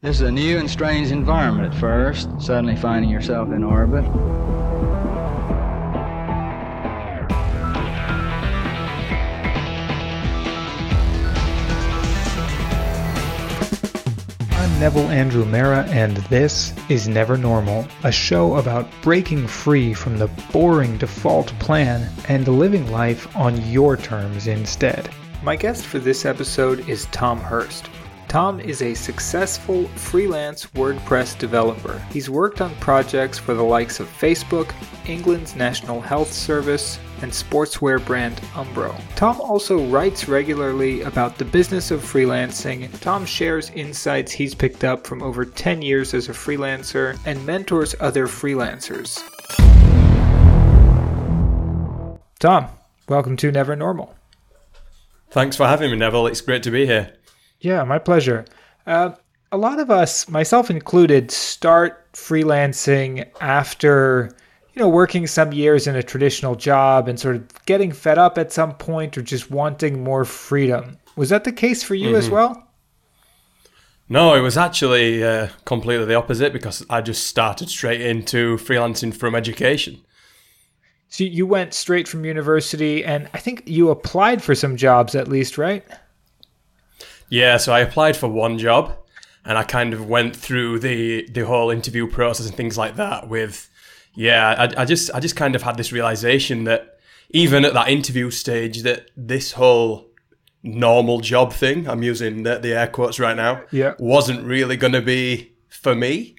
This is a new and strange environment at first, suddenly finding yourself in orbit. I'm Neville Andrew Mera, and this is Never Normal, a show about breaking free from the boring default plan and living life on your terms instead. My guest for this episode is Tom Hirst. Tom is a successful freelance WordPress developer. He's worked on projects for the likes of Facebook, England's National Health Service, and sportswear brand Umbro. Tom also writes regularly about the business of freelancing. Tom shares insights he's picked up from over 10 years as a freelancer and mentors other freelancers. Tom, welcome to Never Normal. Thanks for having me, Neville. It's great to be here. Yeah, my pleasure. Uh, a lot of us, myself included, start freelancing after you know working some years in a traditional job and sort of getting fed up at some point or just wanting more freedom. Was that the case for you mm-hmm. as well? No, it was actually uh, completely the opposite because I just started straight into freelancing from education. So you went straight from university, and I think you applied for some jobs at least, right? Yeah, so I applied for one job and I kind of went through the the whole interview process and things like that with yeah, I, I just I just kind of had this realization that even at that interview stage that this whole normal job thing, I'm using the, the air quotes right now, yeah. wasn't really going to be for me.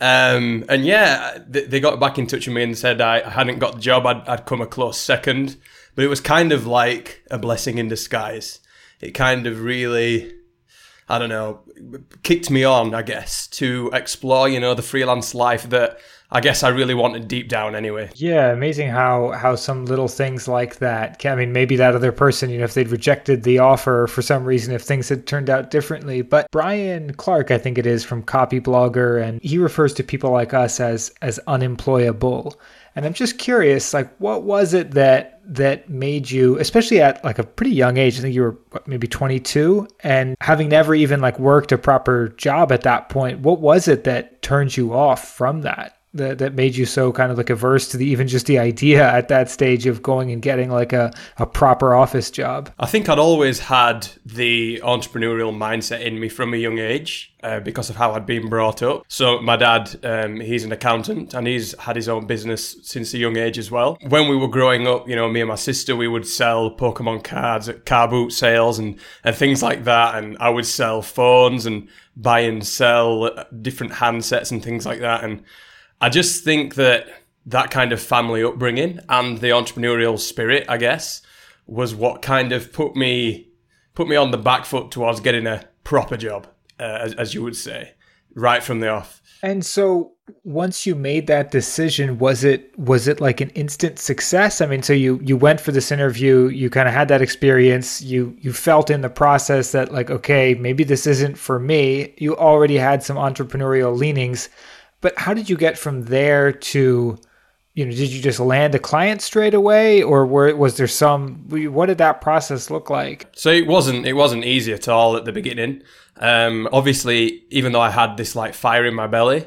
Um, and yeah, they, they, got back in touch with me and said I, I hadn't got the job. I'd, I'd come a close second, but it was kind of like a blessing in disguise it kind of really, I don't know, kicked me on, I guess, to explore, you know, the freelance life that I guess I really wanted deep down anyway. Yeah, amazing how how some little things like that. I mean, maybe that other person, you know, if they'd rejected the offer for some reason, if things had turned out differently. But Brian Clark, I think it is from Copyblogger, and he refers to people like us as as unemployable. And I'm just curious, like, what was it that that made you, especially at like a pretty young age? I think you were what, maybe 22, and having never even like worked a proper job at that point. What was it that turned you off from that? That, that made you so kind of like averse to the even just the idea at that stage of going and getting like a, a proper office job? I think I'd always had the entrepreneurial mindset in me from a young age uh, because of how I'd been brought up. So my dad, um, he's an accountant and he's had his own business since a young age as well. When we were growing up, you know, me and my sister, we would sell Pokemon cards at car boot sales and, and things like that. And I would sell phones and buy and sell different handsets and things like that. And I just think that that kind of family upbringing and the entrepreneurial spirit, I guess, was what kind of put me put me on the back foot towards getting a proper job, uh, as, as you would say, right from the off. And so once you made that decision was it was it like an instant success? I mean so you you went for this interview you kind of had that experience you you felt in the process that like okay maybe this isn't for me. You already had some entrepreneurial leanings but how did you get from there to, you know, did you just land a client straight away, or were, was there some? What did that process look like? So it wasn't it wasn't easy at all at the beginning. Um, obviously, even though I had this like fire in my belly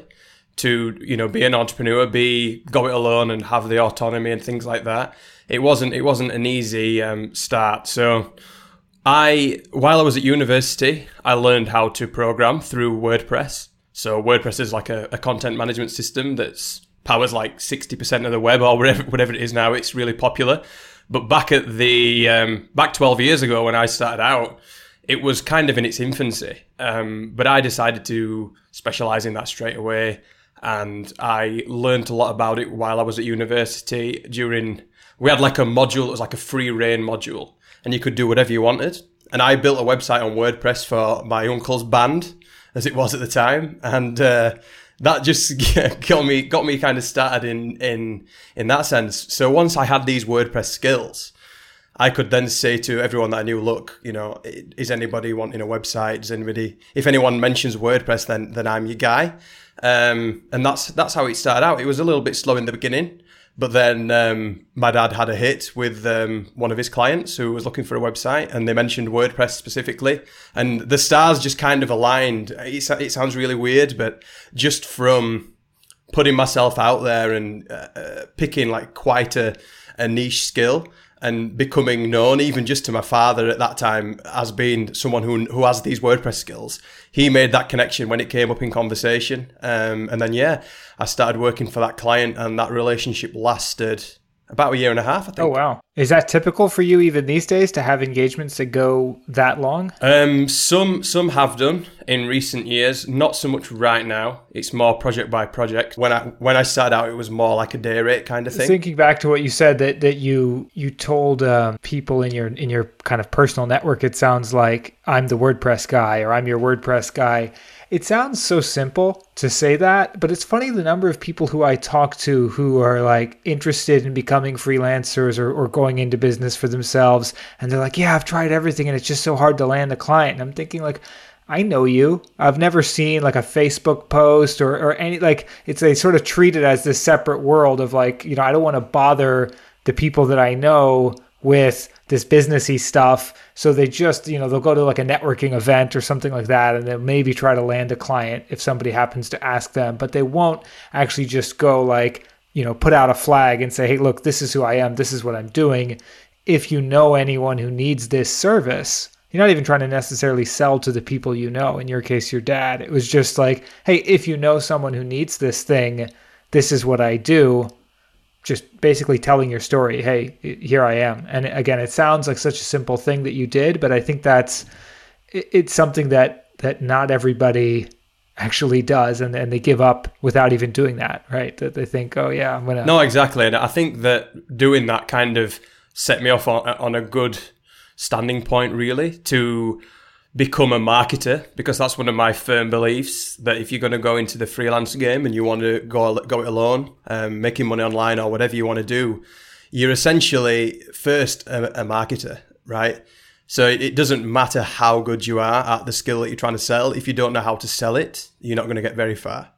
to you know be an entrepreneur, be go it alone, and have the autonomy and things like that, it wasn't it wasn't an easy um, start. So. I, while I was at university, I learned how to program through WordPress. So WordPress is like a, a content management system that's powers like 60% of the web or whatever, whatever it is now. It's really popular. But back at the, um, back 12 years ago when I started out, it was kind of in its infancy. Um, but I decided to specialize in that straight away. And I learned a lot about it while I was at university during, we had like a module, it was like a free reign module and you could do whatever you wanted. And I built a website on WordPress for my uncle's band as it was at the time, and uh, that just got me got me kind of started in in in that sense. So once I had these WordPress skills, I could then say to everyone that I knew, look, you know, is anybody wanting a website? Does anybody, if anyone mentions WordPress, then then I'm your guy. Um, and that's that's how it started out. It was a little bit slow in the beginning, But then um, my dad had a hit with um, one of his clients who was looking for a website, and they mentioned WordPress specifically, and the stars just kind of aligned. It, it sounds really weird, but just from putting myself out there and uh, uh, picking like quite a, a niche skill and becoming known even just to my father at that time as being someone who who has these WordPress skills. He made that connection when it came up in conversation, um, and then yeah, I started working for that client, and that relationship lasted about a year and a half, I think. Oh wow! Is that typical for you even these days to have engagements that go that long? Um, some some have done in recent years, not so much right now. It's more project by project. When I when I started out, it was more like a day rate kind of thing. Thinking back to what you said that that you you told um, people in your in your kind of personal network, it sounds like I'm the WordPress guy or I'm your WordPress guy it sounds so simple to say that, but it's funny the number of people who I talk to who are like interested in becoming freelancers or, or going into business for themselves. And they're like, yeah, I've tried everything and it's just so hard to land a client. And I'm thinking, like, I know you. I've never seen like a Facebook post or, or any like it's they sort of treat it as this separate world of like, you know, I don't want to bother the people that I know with this businessy stuff. So they just, you know, they'll go to like a networking event or something like that and they'll maybe try to land a client if somebody happens to ask them, but they won't actually just go like, you know, put out a flag and say, hey, look, this is who I am, this is what I'm doing. If you know anyone who needs this service, you're not even trying to necessarily sell to the people you know. In your case, your dad. It was just like, hey, if you know someone who needs this thing, this is what I do just basically telling your story. Hey, here I am. And again, it sounds like such a simple thing that you did, but I think that's it's something that that not everybody actually does and, and they give up without even doing that right that they think oh yeah i'm gonna no exactly and i think that doing that kind of set me off on, on a good standing point really to become a marketer because that's one of my firm beliefs that if you're going to go into the freelance game and you want to go go it alone, um, making money online or whatever you want to do, you're essentially first a, a marketer, right? So it doesn't matter how good you are at the skill that you're trying to sell. If you don't know how to sell it, you're not going to get very far.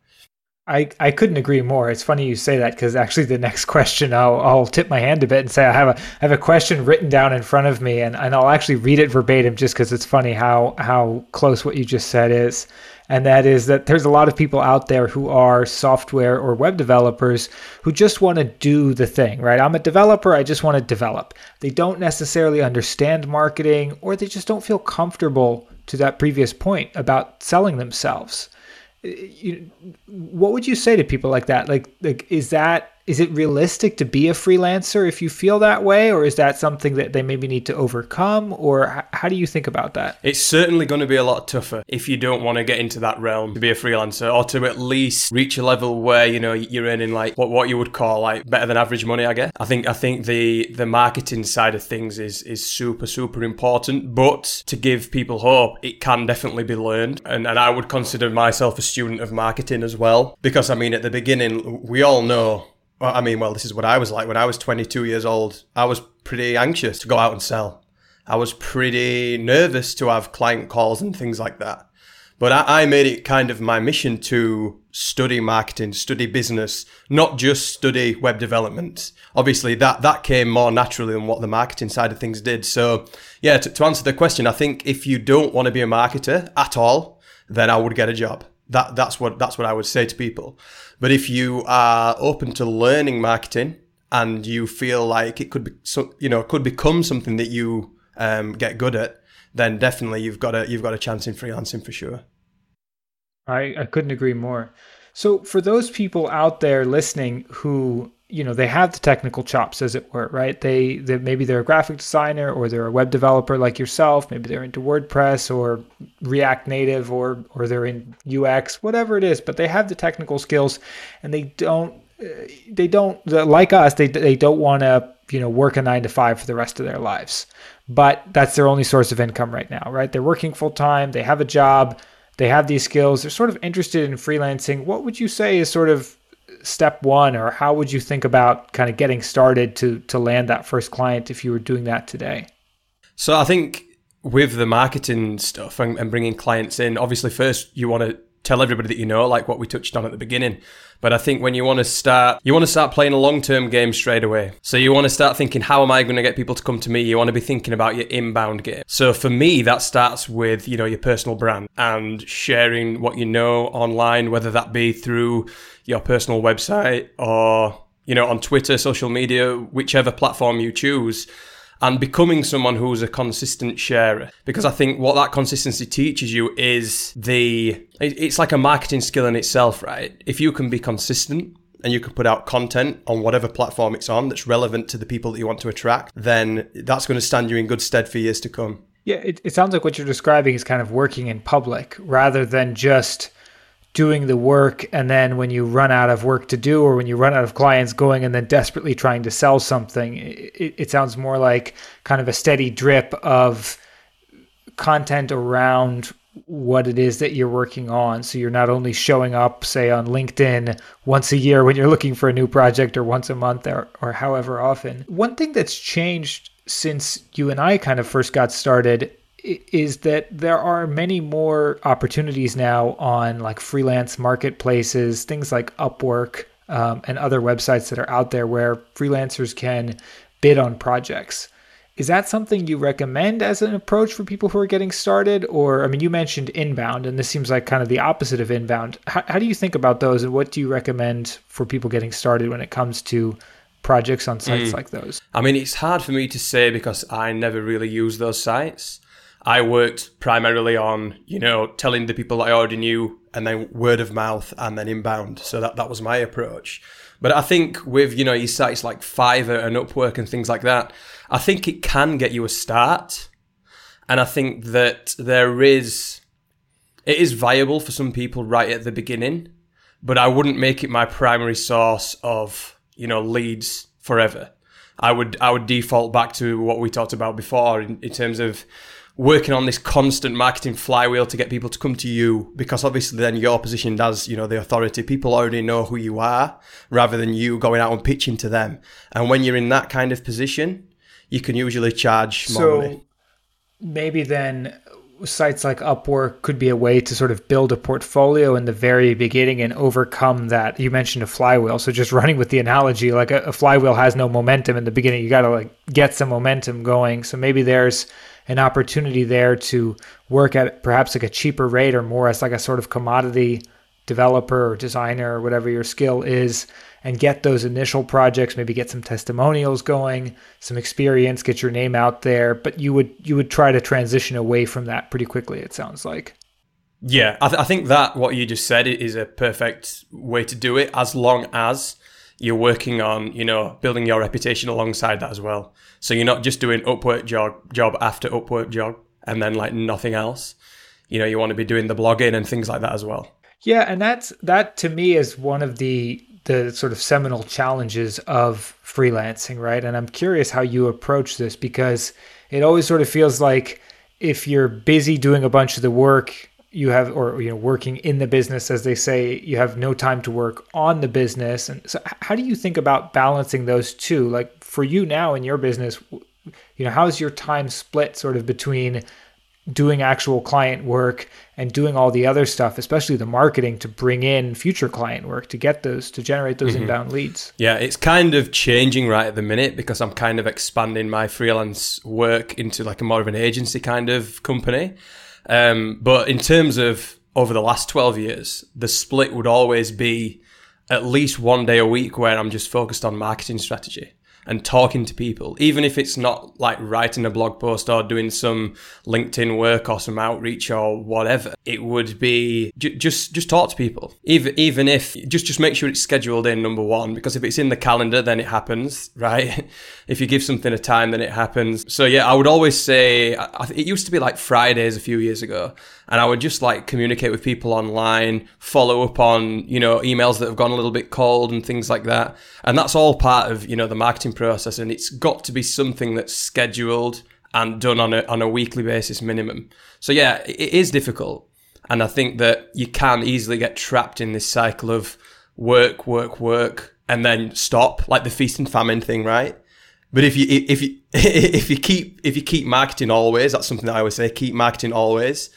I, I couldn't agree more. It's funny you say that because actually the next question I'll, I'll tip my hand a bit and say I have a I have a question written down in front of me and, and I'll actually read it verbatim just because it's funny how how close what you just said is. And that is that there's a lot of people out there who are software or web developers who just want to do the thing, right? I'm a developer, I just want to develop. They don't necessarily understand marketing or they just don't feel comfortable to that previous point about selling themselves you, what would you say to people like that? Like, like is that is it realistic to be a freelancer if you feel that way, or is that something that they maybe need to overcome, or how do you think about that? It's certainly going to be a lot tougher if you don't want to get into that realm to be a freelancer, or to at least reach a level where you know you're earning like what what you would call like better than average money. I guess. I think I think the the marketing side of things is is super super important, but to give people hope, it can definitely be learned, and and I would consider myself a student of marketing as well, because I mean at the beginning we all know well, I mean, well, this is what I was like when I was 22 years old. I was pretty anxious to go out and sell. I was pretty nervous to have client calls and things like that. But I, I made it kind of my mission to study marketing, study business, not just study web development. Obviously, that, that came more naturally than what the marketing side of things did. So, yeah, to, to answer the question, I think if you don't want to be a marketer at all, then I would get a job. That, that's what, that's what I would say to people. But if you are open to learning marketing and you feel like it could be, so, you know, could become something that you um, get good at, then definitely you've got a you've got a chance in freelancing for sure. I, I couldn't agree more. So for those people out there listening who you know they have the technical chops as it were right? They, they maybe they're a graphic designer or they're a web developer like yourself. Maybe they're into wordpress or react native or or they're in ux whatever it is but they have the technical skills and they don't uh, they don't like us they, they don't want to you know work a nine to five for the rest of their lives. But that's their only source of income right now right? They're working full time they have a job they have these skills they're sort of interested in freelancing. What would you say is sort of step one, or how would you think about kind of getting started to to land that first client if you were doing that today? So I think with the marketing stuff and, and bringing clients in, obviously first you want to tell everybody that you know, like what we touched on at the beginning. But I think when you want to start, you want to start playing a long term game straight away. So you want to start thinking, how am I going to get people to come to me? You want to be thinking about your inbound game. So for me, that starts with, you know, your personal brand and sharing what you know online, whether that be through your personal website or, you know, on Twitter, social media, whichever platform you choose and becoming someone who's a consistent sharer. Because I think what that consistency teaches you is the, it's like a marketing skill in itself, right? If you can be consistent, and you can put out content on whatever platform it's on that's relevant to the people that you want to attract, then that's going to stand you in good stead for years to come. Yeah, it, it sounds like what you're describing is kind of working in public rather than just doing the work and then when you run out of work to do or when you run out of clients going and then desperately trying to sell something it, it sounds more like kind of a steady drip of content around what it is that you're working on. So you're not only showing up say on linkedin once a year when you're looking for a new project or once a month or, or however often. One thing that's changed since you and i kind of first got started is that there are many more opportunities now on like freelance marketplaces, things like Upwork um, and other websites that are out there where freelancers can bid on projects. Is that something you recommend as an approach for people who are getting started? Or, I mean, you mentioned inbound, and this seems like kind of the opposite of inbound. How, how do you think about those, and what do you recommend for people getting started when it comes to projects on sites mm. like those? I mean, it's hard for me to say because I never really use those sites. I worked primarily on, you know, telling the people I already knew and then word of mouth and then inbound. So that, that was my approach. But I think with, you know, your sites like Fiverr and Upwork and things like that, I think it can get you a start. And I think that there is, it is viable for some people right at the beginning, but I wouldn't make it my primary source of, you know, leads forever. I would, I would default back to what we talked about before in, in terms of, working on this constant marketing flywheel to get people to come to you because obviously then your position as you know the authority people already know who you are rather than you going out and pitching to them. And when you're in that kind of position you can usually charge more so money. maybe then sites like upwork could be a way to sort of build a portfolio in the very beginning and overcome that you mentioned a flywheel. So just running with the analogy like a, a flywheel has no momentum. In the beginning you got to like get some momentum going. So maybe there's an opportunity there to work at perhaps like a cheaper rate or more as like a sort of commodity developer or designer or whatever your skill is and get those initial projects maybe get some testimonials going some experience get your name out there. But you would you would try to transition away from that pretty quickly it sounds like. Yeah I, th- I think that what you just said is a perfect way to do it as long as you're working on, you know, building your reputation alongside that as well. So you're not just doing Upwork job job after Upwork job and then like nothing else. You know, you want to be doing the blogging and things like that as well. Yeah, and that's that to me is one of the the sort of seminal challenges of freelancing, right? And I'm curious how you approach this because it always sort of feels like if you're busy doing a bunch of the work you have or you know working in the business as they say you have no time to work on the business. And so how do you think about balancing those two? Like for you now in your business you know how's your time split sort of between doing actual client work and doing all the other stuff especially the marketing to bring in future client work to get those to generate those mm-hmm. inbound leads? Yeah it's kind of changing right at the minute because i'm kind of expanding my freelance work into like a more of an agency kind of company um, but in terms of over the last 12 years, the split would always be at least one day a week where I'm just focused on marketing strategy and talking to people, even if it's not like writing a blog post or doing some LinkedIn work or some outreach or whatever. It would be j- just just talk to people, even even if just just make sure it's scheduled in number one because if it's in the calendar, then it happens, right? if you give something a time, then it happens. So yeah, I would always say I, it used to be like Fridays a few years ago and I would just like communicate with people online, follow up on, you know, emails that have gone a little bit cold and things like that. And that's all part of, you know, the marketing process. And it's got to be something that's scheduled and done on a, on a weekly basis minimum. So yeah, it is difficult. And I think that you can easily get trapped in this cycle of work, work, work, and then stop, like the feast and famine thing, right? But if you if you if you keep if you keep marketing always, that's something that I always say, keep marketing always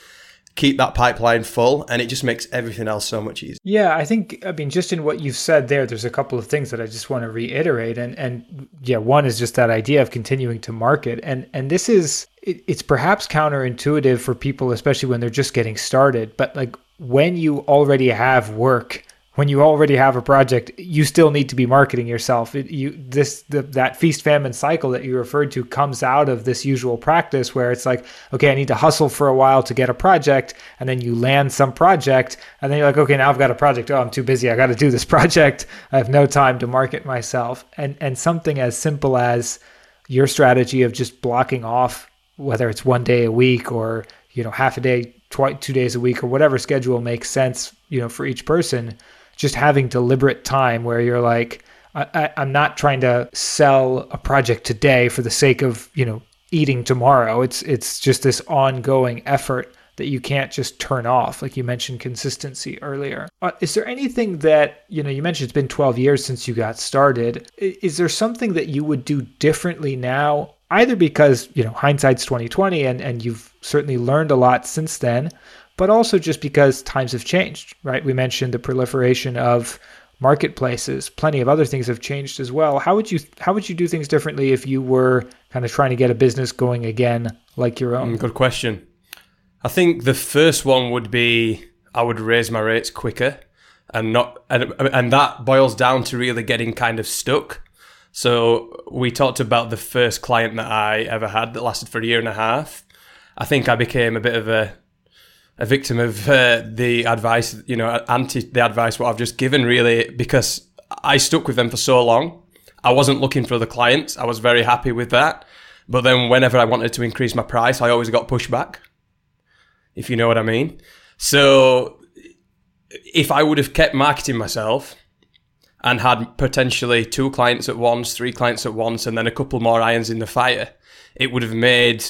keep that pipeline full and it just makes everything else so much easier. Yeah, I think I mean just in what you've said there there's a couple of things that I just want to reiterate and and yeah, one is just that idea of continuing to market and and this is it, it's perhaps counterintuitive for people especially when they're just getting started, but like when you already have work when you already have a project, you still need to be marketing yourself. It, you this the, that feast famine cycle that you referred to comes out of this usual practice where it's like, okay, I need to hustle for a while to get a project, and then you land some project, and then you're like, okay, now I've got a project. Oh, I'm too busy. I got to do this project. I have no time to market myself. And and something as simple as your strategy of just blocking off, whether it's one day a week or you know half a day, two days a week, or whatever schedule makes sense, you know, for each person just having deliberate time where you're like, I, am not trying to sell a project today for the sake of you know eating tomorrow. It's it's just this ongoing effort that you can't just turn off. Like you mentioned consistency earlier. Uh, is there anything that you know? You mentioned it's been 12 years since you got started. Is there something that you would do differently now? Either because you know hindsight's 2020 and and you've certainly learned a lot since then, but also just because times have changed, right? We mentioned the proliferation of marketplaces. Plenty of other things have changed as well. How would you how would you do things differently if you were kind of trying to get a business going again like your own? Mm, good question. I think the first one would be I would raise my rates quicker and not and and that boils down to really getting kind of stuck. So we talked about the first client that I ever had that lasted for a year and a half. I think I became a bit of a a victim of uh, the advice, you know, anti the advice what I've just given, really, because I stuck with them for so long. I wasn't looking for the clients. I was very happy with that. But then whenever I wanted to increase my price, I always got pushback, if you know what I mean. So if I would have kept marketing myself and had potentially two clients at once, three clients at once, and then a couple more irons in the fire, it would have made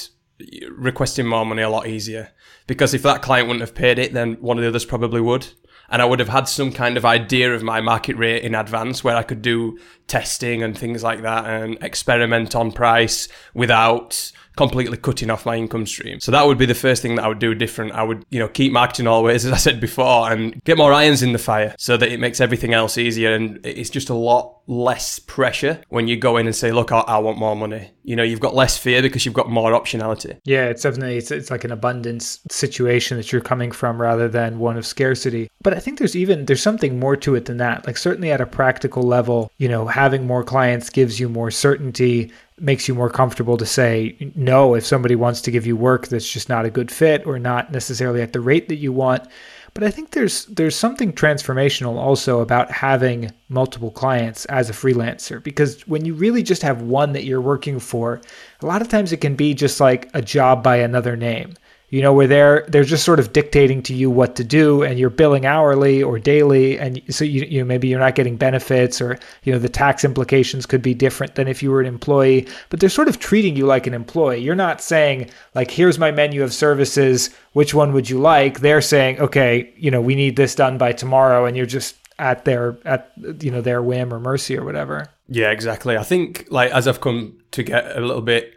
requesting more money a lot easier because if that client wouldn't have paid it, then one of the others probably would. And I would have had some kind of idea of my market rate in advance where I could do testing and things like that and experiment on price without completely cutting off my income stream. So that would be the first thing that I would do different. I would, you know, keep marketing always, as I said before, and get more irons in the fire so that it makes everything else easier. And it's just a lot less pressure when you go in and say, look, I, I want more money. You know, you've got less fear because you've got more optionality. Yeah, it's definitely, it's, it's like an abundance situation that you're coming from rather than one of scarcity. But I think there's even, there's something more to it than that. Like certainly at a practical level, you know, having more clients gives you more certainty makes you more comfortable to say no if somebody wants to give you work that's just not a good fit or not necessarily at the rate that you want. But I think there's there's something transformational also about having multiple clients as a freelancer because when you really just have one that you're working for, a lot of times it can be just like a job by another name you know where they're they're just sort of dictating to you what to do and you're billing hourly or daily and so you, you know maybe you're not getting benefits or you know the tax implications could be different than if you were an employee but they're sort of treating you like an employee. You're not saying like here's my menu of services which one would you like? They're saying okay you know we need this done by tomorrow and you're just at their at you know their whim or mercy or whatever. Yeah exactly. I think like as i've come to get a little bit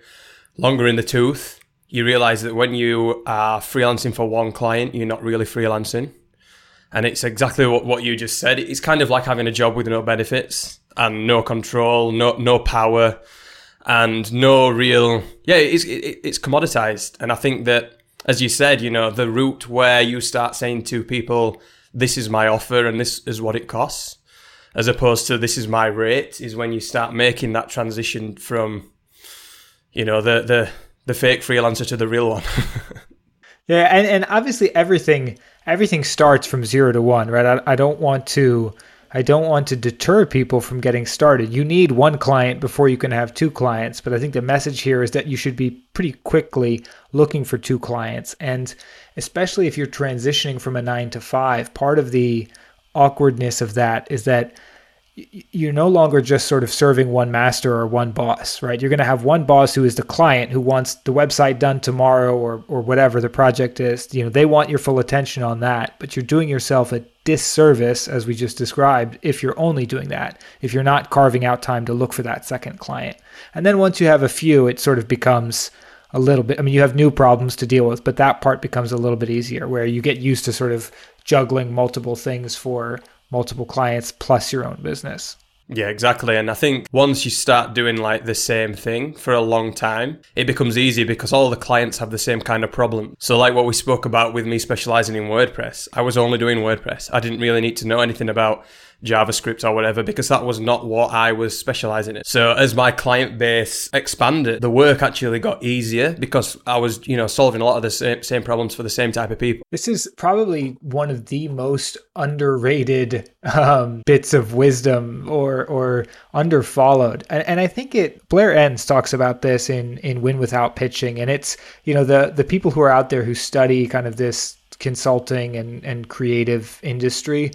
longer in the tooth you realize that when you are freelancing for one client, you're not really freelancing. And it's exactly what, what you just said. It's kind of like having a job with no benefits and no control, no no power, and no real. Yeah, it's it, it's commoditized. And I think that, as you said, you know, the route where you start saying to people, "This is my offer, and this is what it costs," as opposed to "This is my rate," is when you start making that transition from, you know, the the the fake freelancer to the real one. yeah, and, and obviously everything everything starts from zero to one, right? I, I don't want to I don't want to deter people from getting started. You need one client before you can have two clients, but I think the message here is that you should be pretty quickly looking for two clients. And especially if you're transitioning from a nine to five, part of the awkwardness of that is that you're no longer just sort of serving one master or one boss, right? You're going to have one boss who is the client who wants the website done tomorrow or or whatever the project is. You know, they want your full attention on that, but you're doing yourself a disservice as we just described if you're only doing that. If you're not carving out time to look for that second client. And then once you have a few, it sort of becomes a little bit. I mean, you have new problems to deal with, but that part becomes a little bit easier where you get used to sort of juggling multiple things for multiple clients plus your own business. Yeah, exactly. And I think once you start doing like the same thing for a long time, it becomes easy because all the clients have the same kind of problem. So, like what we spoke about with me specializing in WordPress, I was only doing WordPress. I didn't really need to know anything about JavaScript or whatever because that was not what I was specializing in. So as my client base expanded, the work actually got easier because I was, you know, solving a lot of the same, same problems for the same type of people. This is probably one of the most underrated um, bits of wisdom or or underfollowed, and, and I think it Blair Enns talks about this in in Win Without Pitching, and it's you know the the people who are out there who study kind of this consulting and and creative industry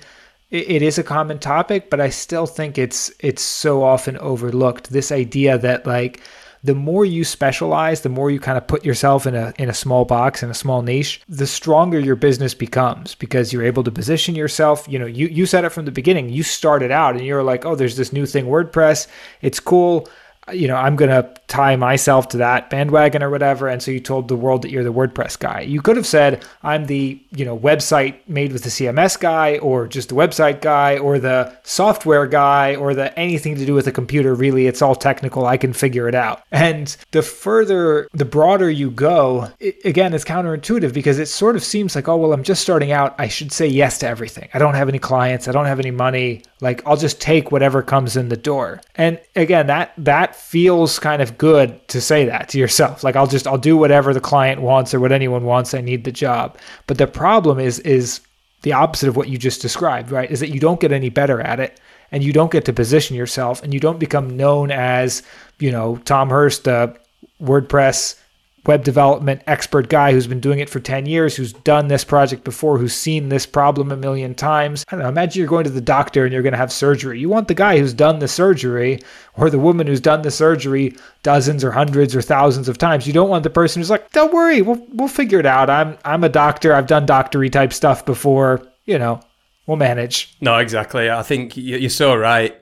it is a common topic, but I still think it's it's so often overlooked. This idea that like the more you specialize, the more you kind of put yourself in a in a small box in a small niche, the stronger your business becomes because you're able to position yourself. You know, you you said it from the beginning. You started out and you're like, oh, there's this new thing, WordPress. It's cool you know, I'm going to tie myself to that bandwagon or whatever. And so you told the world that you're the WordPress guy. You could have said, I'm the, you know, website made with the CMS guy or just the website guy or the software guy or the anything to do with a computer. Really, it's all technical. I can figure it out. And the further, the broader you go, it, again, it's counterintuitive because it sort of seems like, oh, well, I'm just starting out. I should say yes to everything. I don't have any clients. I don't have any money. Like I'll just take whatever comes in the door. And again, that, that feels kind of good to say that to yourself. Like I'll just I'll do whatever the client wants or what anyone wants. I need the job. But the problem is is the opposite of what you just described, right? Is that you don't get any better at it and you don't get to position yourself and you don't become known as, you know, Tom Hirst, a WordPress web development expert guy who's been doing it for 10 years, who's done this project before, who's seen this problem a million times. I don't know, imagine you're going to the doctor and you're going to have surgery. You want the guy who's done the surgery or the woman who's done the surgery dozens or hundreds or thousands of times. You don't want the person who's like, "Don't worry, we'll we'll figure it out. I'm I'm a doctor. I've done doctory type stuff before, you know. We'll manage." No, exactly. I think you're so right.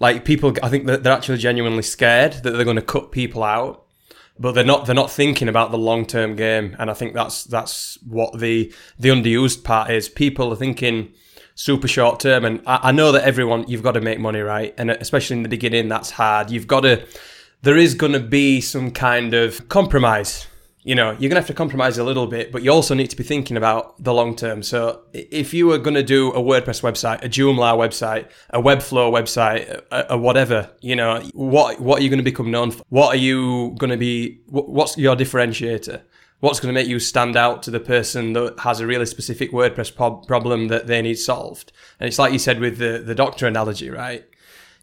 Like people I think that they're actually genuinely scared that they're going to cut people out but they're not they're not thinking about the long term game, and I think that's that's what the the underused part is. People are thinking super short term, and I, I know that everyone you've got to make money, right? And especially in the beginning, that's hard. You've got to. There is going to be some kind of compromise you know, you're going to have to compromise a little bit, but you also need to be thinking about the long term. So if you were going to do a WordPress website, a Joomla website, a Webflow website, a, a whatever, you know, what, what are you going to become known for? What are you going to be, what's your differentiator? What's going to make you stand out to the person that has a really specific WordPress problem that they need solved? And it's like you said with the, the doctor analogy, right?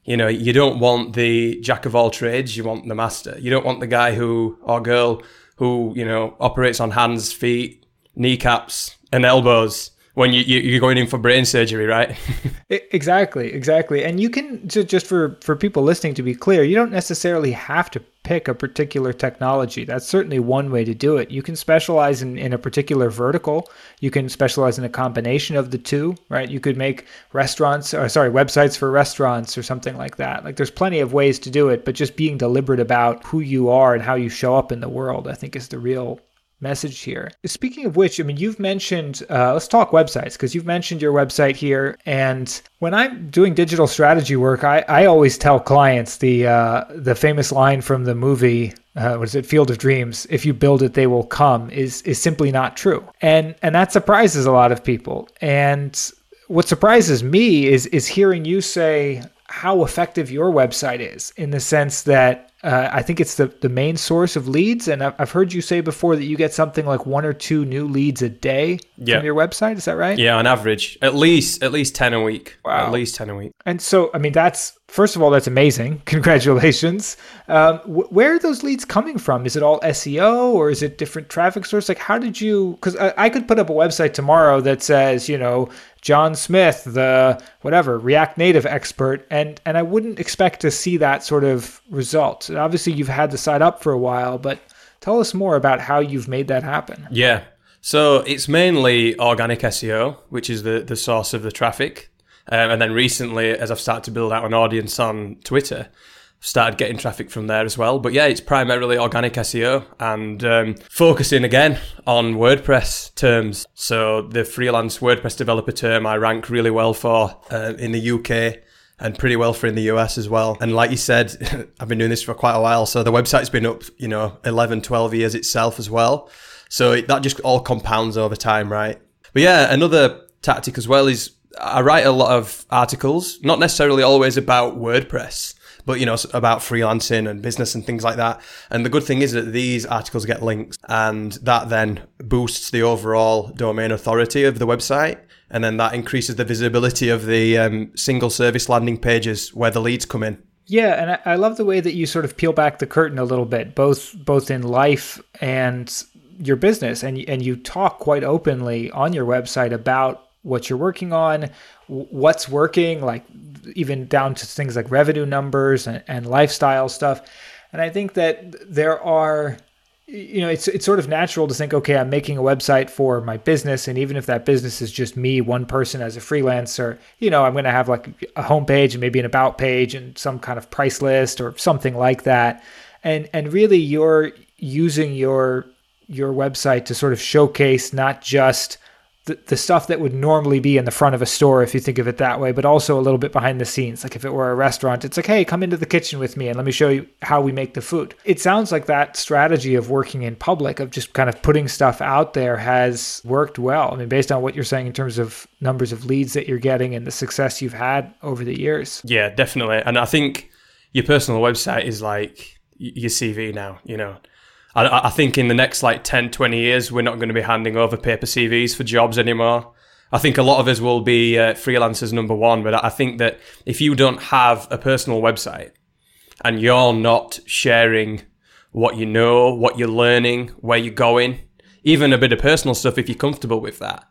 You know, you don't want the jack of all trades, you want the master. You don't want the guy who, or girl, who you know operates on hands, feet, kneecaps, and elbows when you, you are going in for brain surgery, right? exactly, exactly. And you can just for for people listening to be clear, you don't necessarily have to pick a particular technology. That's certainly one way to do it. You can specialize in, in a particular vertical. You can specialize in a combination of the two, right? You could make restaurants or sorry, websites for restaurants or something like that. Like there's plenty of ways to do it, but just being deliberate about who you are and how you show up in the world, I think is the real message here. Speaking of which, I mean, you've mentioned, uh, let's talk websites because you've mentioned your website here. And when I'm doing digital strategy work, I, I always tell clients the uh, the famous line from the movie. Uh, what is it? Field of Dreams. If you build it, they will come. Is is simply not true, and and that surprises a lot of people. And what surprises me is is hearing you say how effective your website is in the sense that uh, I think it's the, the main source of leads. And I've heard you say before that you get something like one or two new leads a day yeah. from your website. Is that right? Yeah, on average, at least at least ten a week. Wow. At least ten a week. And so, I mean, that's first of all, that's amazing. Congratulations. Um, wh- where are those leads coming from? Is it all SEO or is it different traffic source? Like, how did you? Because I, I could put up a website tomorrow that says, you know, John Smith, the whatever React Native expert, and and I wouldn't expect to see that sort of result. And obviously, you've had the site up for a while, but tell us more about how you've made that happen. Yeah, so it's mainly organic SEO, which is the the source of the traffic, um, and then recently, as I've started to build out an audience on Twitter. Started getting traffic from there as well. But yeah, it's primarily organic SEO and um, focusing again on WordPress terms. So the freelance WordPress developer term I rank really well for uh, in the UK and pretty well for in the US as well. And like you said, I've been doing this for quite a while. So the website's been up, you know, 11, 12 years itself as well. So it, that just all compounds over time, right? But yeah, another tactic as well is I write a lot of articles, not necessarily always about WordPress, but you know about freelancing and business and things like that. And the good thing is that these articles get links, and that then boosts the overall domain authority of the website, and then that increases the visibility of the um, single service landing pages where the leads come in. Yeah, and I, I love the way that you sort of peel back the curtain a little bit, both both in life and your business, and and you talk quite openly on your website about what you're working on, what's working, like even down to things like revenue numbers and, and lifestyle stuff. And I think that there are you know, it's it's sort of natural to think, okay, I'm making a website for my business, and even if that business is just me, one person as a freelancer, you know, I'm going to have like a homepage and maybe an about page and some kind of price list or something like that, and and really you're using your your website to sort of showcase not just the, stuff that would normally be in the front of a store if you think of it that way but also a little bit behind the scenes. Like if it were a restaurant it's like hey come into the kitchen with me and let me show you how we make the food. It sounds like that strategy of working in public of just kind of putting stuff out there has worked well. I mean based on what you're saying in terms of numbers of leads that you're getting and the success you've had over the years. Yeah definitely. And i think your personal website is like your cv now you know I, I think in the next like 10, 20 years, we're not going to be handing over paper CVs for jobs anymore. I think a lot of us will be uh, freelancers number one, but I think that if you don't have a personal website and you're not sharing what you know, what you're learning, where you're going, even a bit of personal stuff, if you're comfortable with that,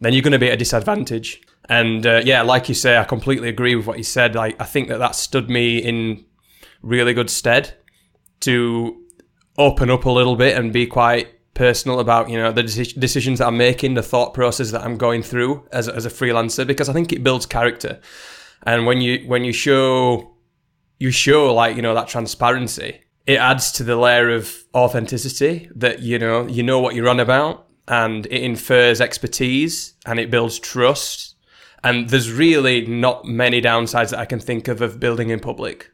then you're going to be at a disadvantage. And uh, yeah, like you say, I completely agree with what you said. Like, I think that that stood me in really good stead to open up a little bit and be quite personal about you know the decisions that I'm making, the thought process that I'm going through as as a freelancer because I think it builds character. And when you when you show you show like you know that transparency, it adds to the layer of authenticity that you know you know what you're on about, and it infers expertise and it builds trust. And there's really not many downsides that I can think of of building in public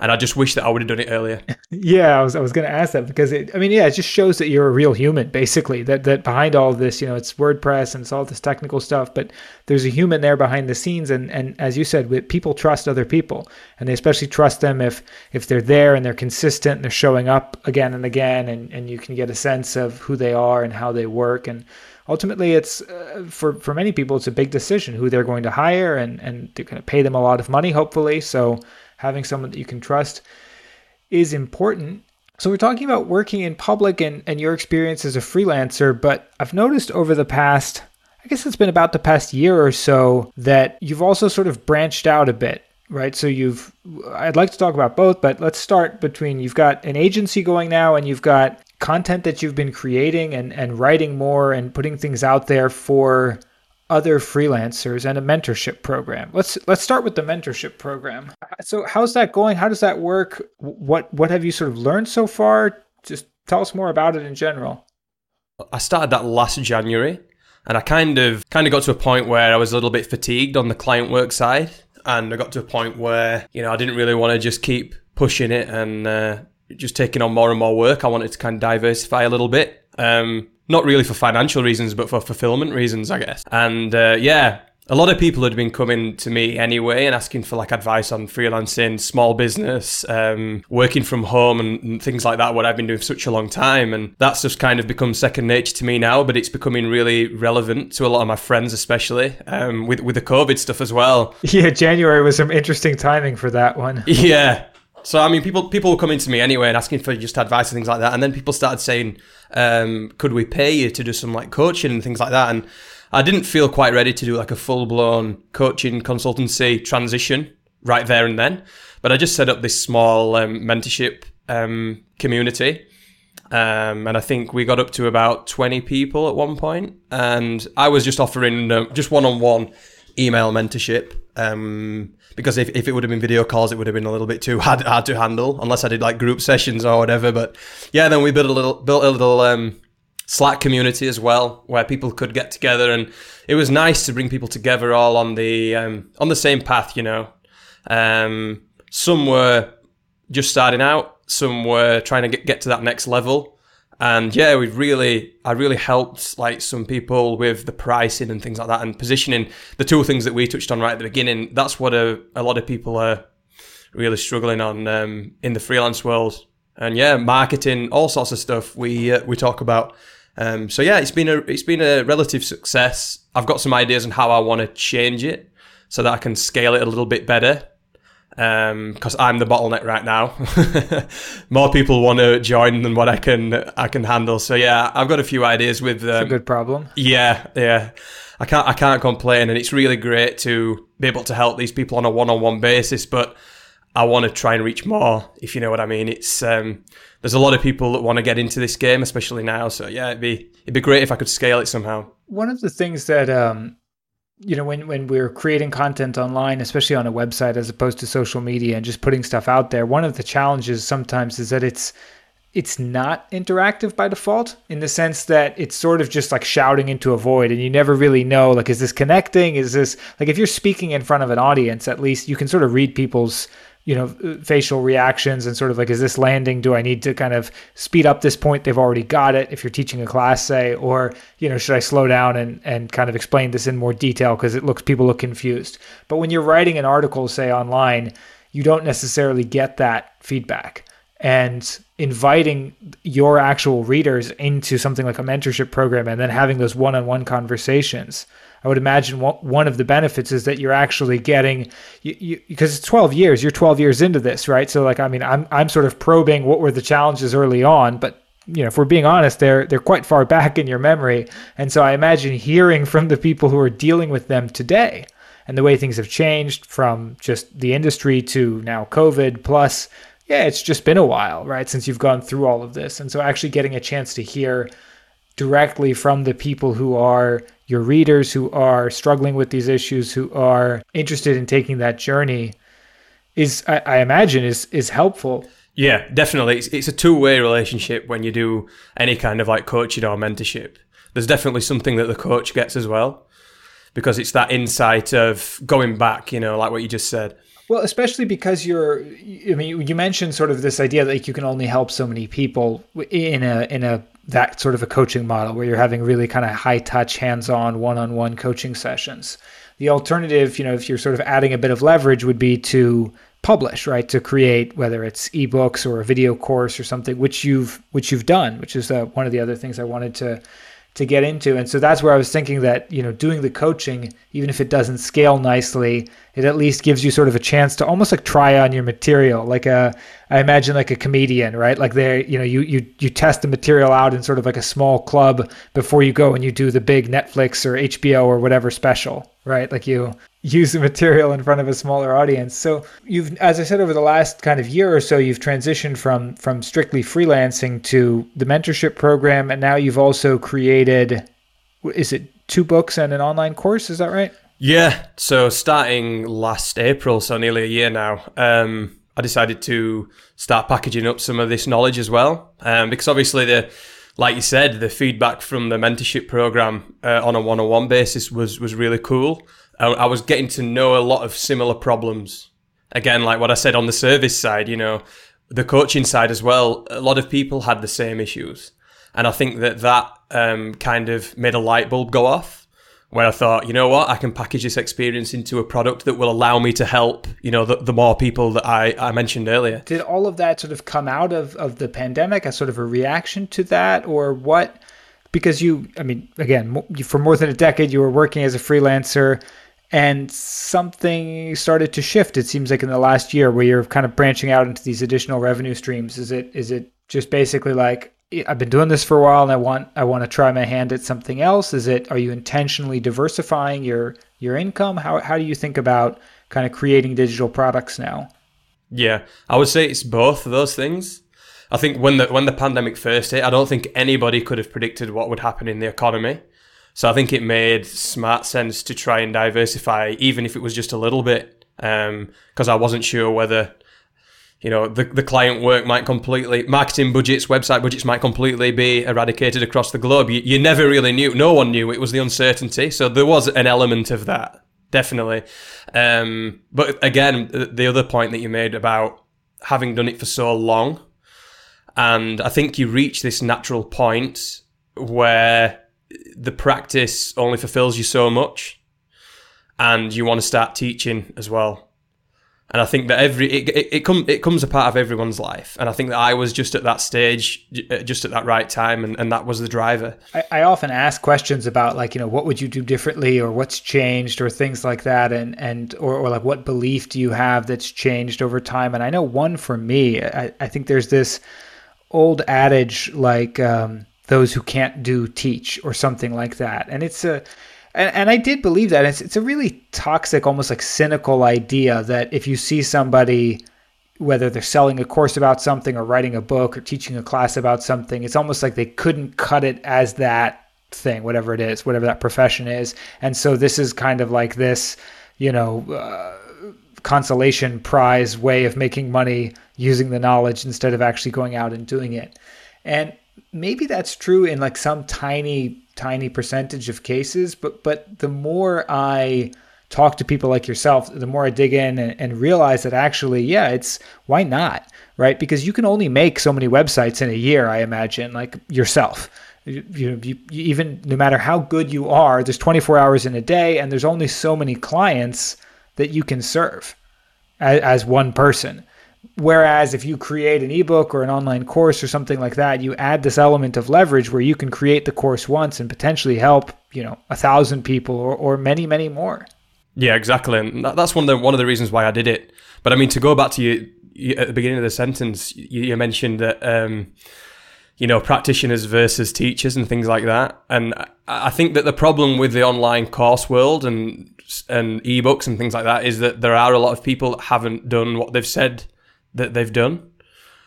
and I just wish that I would have done it earlier. yeah, I was I was going to ask that because it, I mean, yeah, it just shows that you're a real human, basically. That that behind all this, you know, it's WordPress and it's all this technical stuff, but there's a human there behind the scenes, and and as you said, people trust other people, and they especially trust them if if they're there and they're consistent and they're showing up again and again, and and you can get a sense of who they are and how they work and ultimately it's uh, for for many people it's a big decision who they're going to hire and and they're going to pay them a lot of money hopefully so having someone that you can trust is important. So we're talking about working in public and, and your experience as a freelancer, but I've noticed over the past, I guess it's been about the past year or so, that you've also sort of branched out a bit, right? So you've, I'd like to talk about both, but let's start between you've got an agency going now and you've got content that you've been creating and, and writing more and putting things out there for other freelancers and a mentorship program. Let's let's start with the mentorship program. So how's that going? How does that work? What what have you sort of learned so far? Just tell us more about it in general. I started that last January and I kind of kind of got to a point where I was a little bit fatigued on the client work side and I got to a point where, you know, I didn't really want to just keep pushing it and uh, just taking on more and more work. I wanted to kind of diversify a little bit. Um, not really for financial reasons, but for fulfillment reasons, I guess. And uh, yeah, a lot of people had been coming to me anyway and asking for like advice on freelancing, small business, um, working from home, and, and, things like that. What I've been doing for such a long time, and that's just kind of become second nature to me now. But it's becoming really relevant to a lot of my friends, especially um, with with the COVID stuff as well. Yeah, January was some interesting timing for that one. yeah, so I mean, people people were coming to me anyway and asking for just advice and things like that, and then people started saying, um, "Could we pay you to do some like coaching and things like that?" And I didn't feel quite ready to do like a full blown coaching consultancy transition right there and then, but I just set up this small um, mentorship um, community. Um, and I think we got up to about 20 people at one point, and I was just offering uh, just one on one email mentorship. Um, because if, if it would have been video calls, it would have been a little bit too hard, hard to handle unless I did like group sessions or whatever. But yeah, then we built a little built a little um, Slack community as well, where people could get together, and it was nice to bring people together all on the um, on the same path. You know, um, some were just starting out, some were trying to get, get to that next level, and yeah, we've really, I really helped like some people with the pricing and things like that, and positioning the two things that we touched on right at the beginning. That's what a, a lot of people are really struggling on um, in the freelance world, and yeah, marketing, all sorts of stuff we uh, we talk about. Um, so yeah, it's been a it's been a relative success. I've got some ideas on how I want to change it so that I can scale it a little bit better. Because um, I'm the bottleneck right now. More people want to join than what I can I can handle. So yeah, I've got a few ideas with. Um, a good problem. Yeah, yeah. I can't I can't complain, and it's really great to be able to help these people on a one on one basis. But I want to try and reach more, if you know what I mean. It's um, there's a lot of people that want to get into this game, especially now. So yeah, it'd be it'd be great if I could scale it somehow. One of the things that um, you know when when we're creating content online, especially on a website as opposed to social media and just putting stuff out there, one of the challenges sometimes is that it's it's not interactive by default in the sense that it's sort of just like shouting into a void and you never really know like is this connecting? Is this like if you're speaking in front of an audience at least you can sort of read people's you know facial reactions and sort of like is this landing? Do i need to kind of speed up this point? They've already got it. If you're teaching a class say or you know should i slow down and and kind of explain this in more detail? Because it looks people look confused. But when you're writing an article say online you don't necessarily get that feedback. And inviting your actual readers into something like a mentorship program and then having those one-on-one conversations I would imagine one of the benefits is that you're actually getting you, you, because it's 12 years. You're 12 years into this, right? So like, I mean, I'm I'm sort of probing what were the challenges early on, but you know, if we're being honest, they're they're quite far back in your memory, and so I imagine hearing from the people who are dealing with them today and the way things have changed from just the industry to now COVID plus yeah, it's just been a while, right, since you've gone through all of this. And so actually getting a chance to hear directly from the people who are your readers who are struggling with these issues, who are interested in taking that journey, is I, I imagine is is helpful. Yeah, definitely. It's, it's a two way relationship when you do any kind of like coaching or mentorship. There's definitely something that the coach gets as well, because it's that insight of going back. You know, like what you just said. Well, especially because you're, I mean, you mentioned sort of this idea that you can only help so many people in a in a that sort of a coaching model where you're having really kind of high touch, hands on, one on one coaching sessions. The alternative, you know, if you're sort of adding a bit of leverage, would be to publish, right? To create whether it's ebooks or a video course or something, which you've which you've done, which is uh, one of the other things I wanted to to get into. And so that's where I was thinking that, you know, doing the coaching, even if it doesn't scale nicely, it at least gives you sort of a chance to almost like try on your material. Like a, I imagine like a comedian, right? Like they, you know, you, you, you test the material out in sort of like a small club before you go and you do the big Netflix or HBO or whatever special, right? Like you, use the material in front of a smaller audience. So you've, as I said, over the last kind of year or so, you've transitioned from from strictly freelancing to the mentorship program, and now you've also created, is it two books and an online course? Is that right? Yeah. So starting last April, so nearly a year now. Um, I decided to start packaging up some of this knowledge as well, um, because obviously the like you said, the feedback from the mentorship program uh, on a one-on-one basis was was really cool. I, was getting to know a lot of similar problems. Again, like what I said on the service side, you know, the coaching side as well. A lot of people had the same issues, and I think that that um, kind of made a light bulb go off. Where I thought, you know what, I can package this experience into a product that will allow me to help, you know, the, the more people that I, I mentioned earlier. Did all of that sort of come out of, of the pandemic as sort of a reaction to that, or what? Because you, I mean, again, for more than a decade, you were working as a freelancer and something started to shift it seems like in the last year where you're kind of branching out into these additional revenue streams is it is it just basically like I've been doing this for a while and I want I want to try my hand at something else. Is it are you intentionally diversifying your your income? How how do you think about kind of creating digital products now? Yeah I would say it's both of those things. I think when the when the pandemic first hit I don't think anybody could have predicted what would happen in the economy. So I think it made smart sense to try and diversify, even if it was just a little bit, um, because I wasn't sure whether you know the, the client work might completely marketing budgets website budgets might completely be eradicated across the globe. You, you never really knew no one knew it was the uncertainty. So there was an element of that definitely. Um, but again the other point that you made about having done it for so long and i think you reach this natural point where the practice only fulfills you so much and you want to start teaching as well and I think that every it it, it, it comes a part of everyone's life, and I think that I was just at that stage, uh, just at that right time, and, and that was the driver. I, I often ask questions about like you know what would you do differently, or what's changed, or things like that, and and or, or like what belief do you have that's changed over time? And I know one for me, I, I think there's this old adage like um, those who can't do teach, or something like that, and it's a and, and I did believe that. It's, it's a really toxic, almost like cynical idea that if you see somebody, whether they're selling a course about something or writing a book or teaching a class about something, it's almost like they couldn't cut it as that thing, whatever it is, whatever that profession is. And so this is kind of like this, you know, uh, consolation prize way of making money using the knowledge instead of actually going out and doing it. And maybe that's true in like some tiny tiny percentage of cases, but but the more I talk to people like yourself, the more I dig in and, and, realize that actually, yeah, it's why not, right? Because you can only make so many websites in a year, I imagine, like yourself. You, you, you, even no matter how good you are, there's 24 hours in a day, and there's only so many clients that you can serve as, as one person. Whereas if you create an ebook or an online course or something like that, you add this element of leverage where you can create the course once and potentially help, you know, a thousand people or, or many, many more. Yeah, exactly. And that's one of the one of the reasons why I did it. But I mean, to go back to you, you at the beginning of the sentence, you, you mentioned that um, you know practitioners versus teachers and things like that. And I think that the problem with the online course world and and ebooks and things like that is that there are a lot of people that haven't done what they've said that they've done.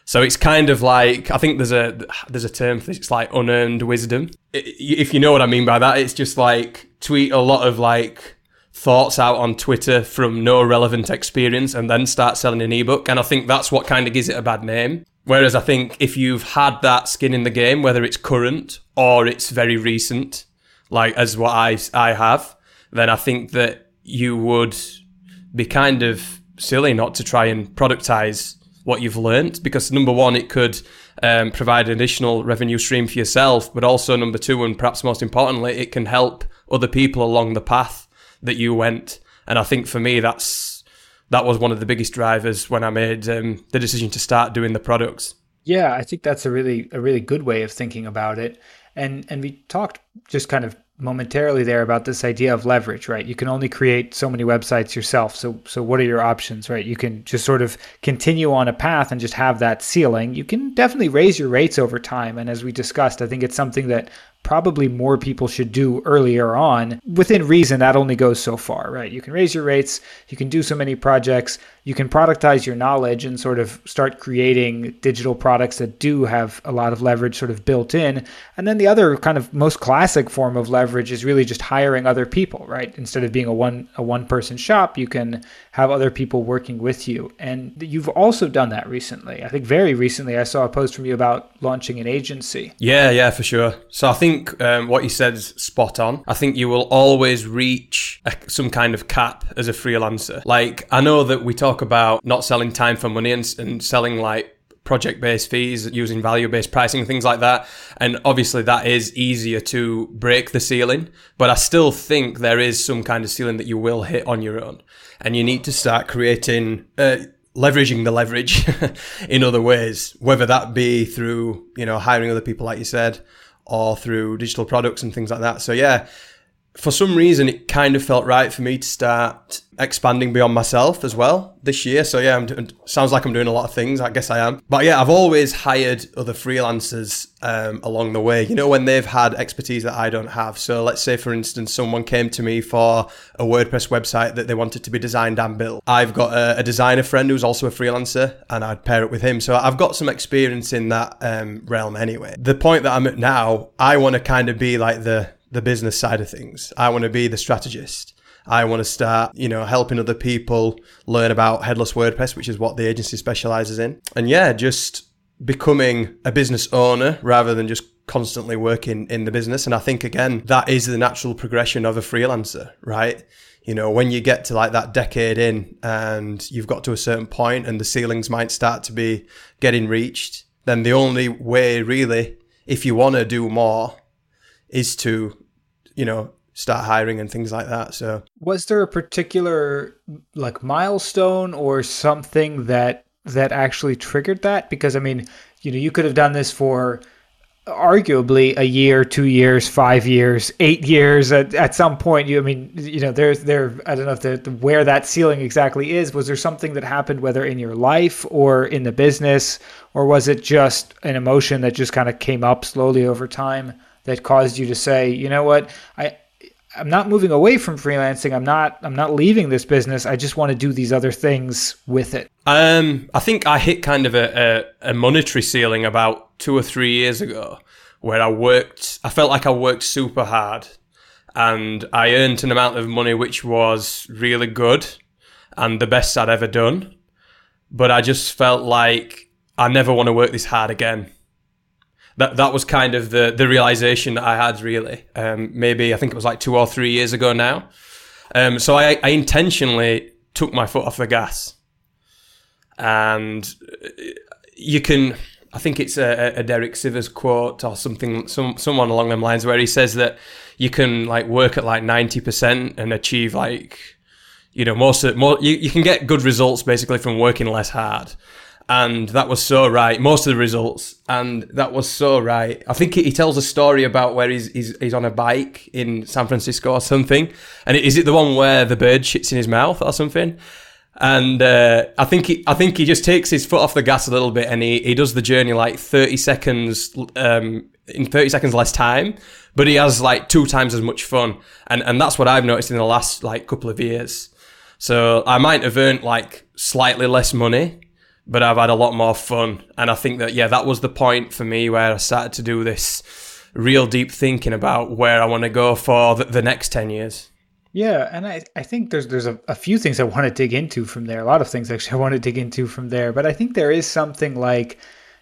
So it's kind of like I think there's a there's a term for this. It's like unearned wisdom. If you know what I mean by that, it's just like tweet a lot of like thoughts out on Twitter from no relevant experience and then start selling an ebook. And I think that's what kind of gives it a bad name. Whereas I think if you've had that skin in the game, whether it's current or it's very recent, like as what I I have, then I think that you would be kind of silly not to try and productize what you've learned because number one, it could um, provide an additional revenue stream for yourself, but also number two, and perhaps most importantly, it can help other people along the path that you went. And I think for me, that's that was one of the biggest drivers when I made um, the decision to start doing the products. Yeah, I think that's a really a really good way of thinking about it. And and we talked just kind of momentarily there about this idea of leverage, right? You can only create so many websites yourself. So so what are your options, right? You can just sort of continue on a path and just have that ceiling. You can definitely raise your rates over time and as we discussed, I think it's something that probably more people should do earlier on. Within reason, that only goes so far, right? You can raise your rates, you can do so many projects, you can productize your knowledge and sort of start creating digital products that do have a lot of leverage sort of built in. And then the other kind of most classic form of leverage is really just hiring other people, right? Instead of being a one a one person shop, you can have other people working with you. And you've also done that recently. I think very recently I saw a post from you about launching an agency. Yeah, yeah, for sure. So I think um, what you said is spot on. I think you will always reach a, some kind of cap as a freelancer. Like, I know that we talk about not selling time for money and, and selling like project based fees using value based pricing things like that. And obviously, that is easier to break the ceiling. But I still think there is some kind of ceiling that you will hit on your own. And you need to start creating. Uh, leveraging the leverage in other ways, whether that be through, you know, hiring other people, like you said, or through digital products and things like that. So yeah, for some reason, it kind of felt right for me to start expanding beyond myself as well this year. So yeah, I'm sounds like I'm doing a lot of things. I guess I am. But yeah, I've always hired other freelancers um, along the way. You know, when they've had expertise that I don't have. So let's say, for instance, someone came to me for a WordPress website that they wanted to be designed and built. I've got a, a designer friend who's also a freelancer, and I'd pair it with him. So I've got some experience in that um, realm anyway. The point that I'm at now, I want to kind of be like the the business side of things. I want to be the strategist. I want to start, you know, helping other people learn about headless WordPress, which is what the agency specializes in. And yeah, just becoming a business owner rather than just constantly working in the business. And I think again, that is the natural progression of a freelancer, right? You know, when you get to like that decade in and you've got to a certain point and the ceilings might start to be getting reached, then the only way really, if you want to do more, is to, you know, start hiring and things like that. So, was there a particular like milestone or something that that actually triggered that? Because I mean, you know, you could have done this for arguably a year, two years, five years, eight years. At, at some point, you, I mean, you know, there's there. I don't know if the, the, where that ceiling exactly is. Was there something that happened, whether in your life or in the business, or was it just an emotion that just kind of came up slowly over time that caused you to say, you know what, I I'm not moving away from freelancing. I'm not I'm not leaving this business. I just want to do these other things with it. Um, I think I hit kind of a, a, a monetary ceiling about two or three years ago, where I worked. I felt like I worked super hard, and I earned an amount of money which was really good, and the best I'd ever done. But I just felt like I never want to work this hard again that that was kind of the the realization that I had really. Um, maybe I think it was like two or three years ago now. Um, so I, I intentionally took my foot off the gas, and you can. I think it's a, a Derek Sivers quote or something, some someone along them lines, where he says that you can like work at like ninety percent and achieve like, you know, most of more. You, you can get good results basically from working less hard and that was so right. Most of the results, and that was so right. I think he tells a story about where he's he's, he's on a bike in San Francisco or something, and is it the one where the bird shits in his mouth or something? And uh, I think he, I think he just takes his foot off the gas a little bit, and he, he does the journey like thirty seconds um, in thirty seconds less time, but he has like two times as much fun, and and that's what I've noticed in the last like couple of years. So I might have earned like slightly less money, but I've had a lot more fun. And I think that, yeah, that was the point for me where I started to do this real deep thinking about where I want to go for the, the next 10 years. Yeah, and I, I think there's there's a, a few things I want to dig into from there. A lot of things actually I want to dig into from there. But I think there is something like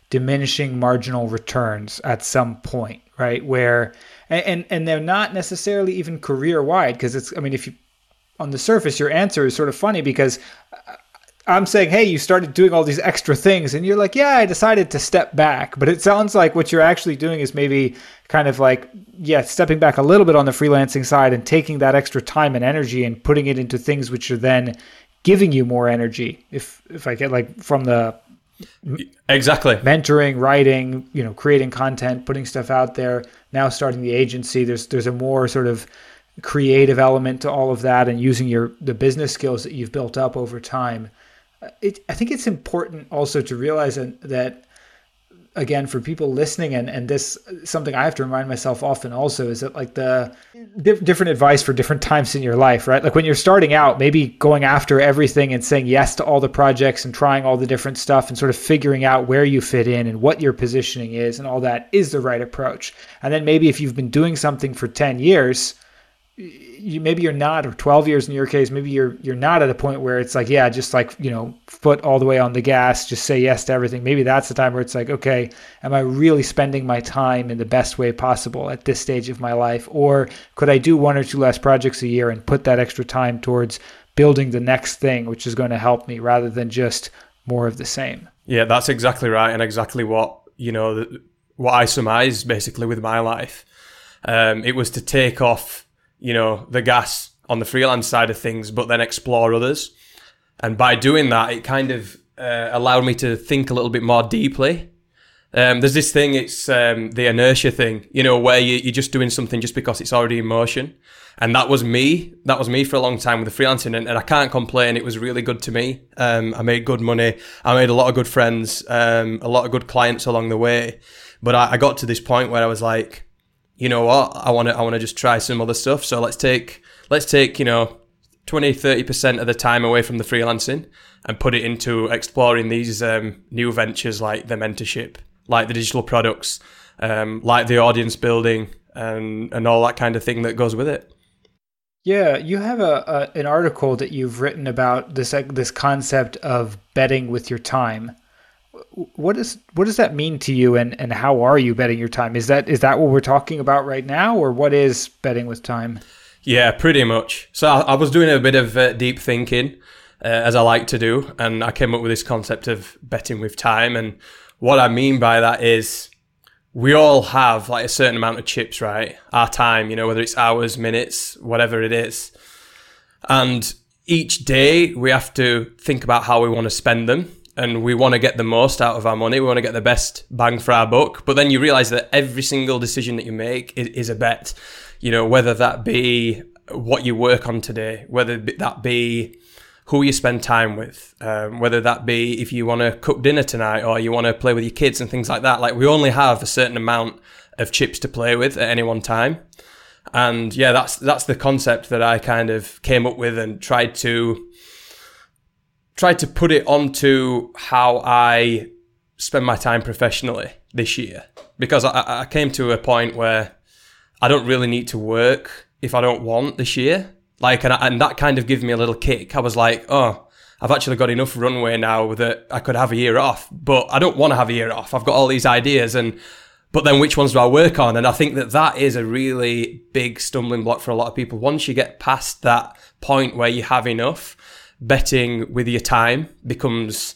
diminishing marginal returns at some point, right? Where and and they're not necessarily even career wide because it's I mean if you on the surface your answer is sort of funny because uh, I'm saying, hey, you started doing all these extra things, and you're like, yeah, I decided to step back. But it sounds like what you're actually doing is maybe kind of like, yeah, stepping back a little bit on the freelancing side and taking that extra time and energy and putting it into things which are then giving you more energy. If if I get like from the exactly mentoring, writing, you know, creating content, putting stuff out there. Now starting the agency, there's there's a more sort of creative element to all of that, and using your the business skills that you've built up over time Uh, it, I think it's important also to realize that, again for people listening and and this something i have to remind myself often also is that like the different advice for different times in your life right? Like when you're starting out maybe going after everything and saying yes to all the projects and trying all the different stuff and sort of figuring out where you fit in and what your positioning is and all that is the right approach. And then maybe if you've been doing something for 10 years you maybe you're not or 12 years in your case maybe you're you're not at a point where it's like yeah just like you know foot all the way on the gas just say yes to everything. Maybe that's the time where it's like okay am i really spending my time in the best way possible at this stage of my life? Or could i do one or two less projects a year and put that extra time towards building the next thing which is going to help me rather than just more of the same? Yeah that's exactly right and exactly what you know what i surmise basically with my life. Um, it was to take off you know, the gas on the freelance side of things, but then explore others. And by doing that, it kind of uh, allowed me to think a little bit more deeply. Um, there's this thing, it's um, the inertia thing, you know, where you, are just doing something just because it's already in motion. And that was me. That was me for a long time with the freelancing. And, and I can't complain. It was really good to me. Um, I made good money. I made a lot of good friends, um, a lot of good clients along the way. But I, I got to this point where I was like, you know what, I want to I want to just try some other stuff. So let's take let's take you know 20 30% of the time away from the freelancing and put it into exploring these um, new ventures like the mentorship, like the digital products, um, like the audience building, and and all that kind of thing that goes with it. Yeah, you have a, a an article that you've written about this this concept of betting with your time. What is what does that mean to you, and, and how are you betting your time? Is that is that what we're talking about right now, or what is betting with time? Yeah, pretty much. So I, I was doing a bit of uh, deep thinking, uh, as I like to do, and I came up with this concept of betting with time. And what I mean by that is we all have like a certain amount of chips, right? Our time, you know, whether it's hours, minutes, whatever it is. And each day we have to think about how we want to spend them and we want to get the most out of our money. We want to get the best bang for our buck. But then you realize that every single decision that you make is, is a bet. You know, whether that be what you work on today, whether that be who you spend time with, um, whether that be if you want to cook dinner tonight or you want to play with your kids and things like that. Like we only have a certain amount of chips to play with at any one time. And yeah, that's that's the concept that I kind of came up with and tried to tried to put it onto how I spend my time professionally this year because I, I came to a point where I don't really need to work if I don't want this year. Like, and, and that kind of gave me a little kick. I was like, oh, I've actually got enough runway now that I could have a year off, but I don't want to have a year off. I've got all these ideas and, but then which ones do I work on? And I think that that is a really big stumbling block for a lot of people. Once you get past that point where you have enough, betting with your time becomes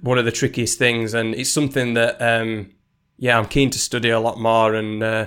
one of the trickiest things. And it's something that, um, yeah, I'm keen to study a lot more and, uh,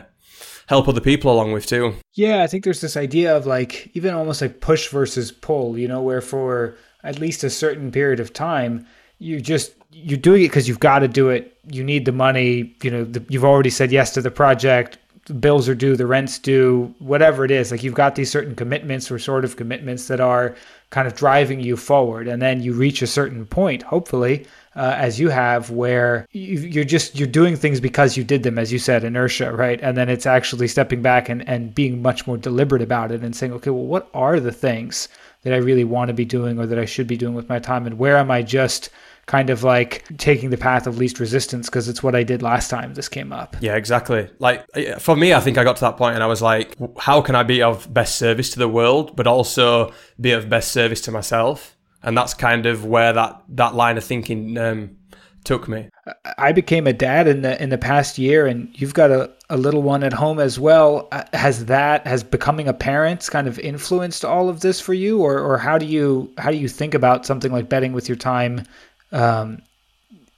help other people along with too. Yeah, I think there's this idea of like even almost like push versus pull, you know, where for at least a certain period of time, you just you're doing it because you've got to do it. You need the money. You know, the, you've already said yes to the project. Bills are due, the rent's due, whatever it is. Like you've got these certain commitments or sort of commitments that are kind of driving you forward, and then you reach a certain point, hopefully, uh, as you have where you, are just you're doing things because you did them as you said inertia right and then it's actually stepping back and, and being much more deliberate about it and saying okay well what are the things that i really want to be doing or that i should be doing with my time and where am i just kind of like taking the path of least resistance because it's what I did last time this came up. Yeah, exactly. Like for me, I think I got to that point and I was like, how can I be of best service to the world, but also be of best service to myself? and that's kind of where that that line of thinking um, took me. I became a dad in the in the past year, and you've got a, a little one at home as well. Uh, has that has becoming a parent kind of influenced all of this for you, or or how do you how do you think about something like betting with your time? Um,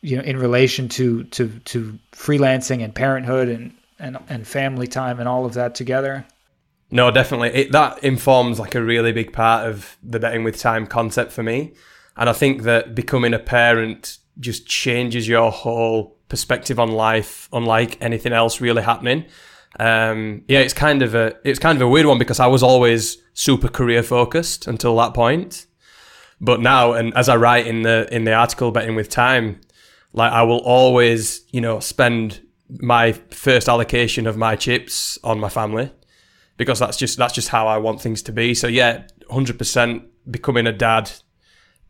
you know, in relation to to to freelancing and parenthood and and and family time and all of that together. No, definitely. It, that informs like a really big part of the betting with time concept for me. And I think that becoming a parent just changes your whole perspective on life, unlike anything else really happening. Um, yeah, it's kind of a it's kind of a weird one because I was always super career focused until that point. But now, and as I write in the in the article betting with time, like I will always, you know, spend my first allocation of my chips on my family because that's just that's just how I want things to be. So yeah, hundred percent becoming a dad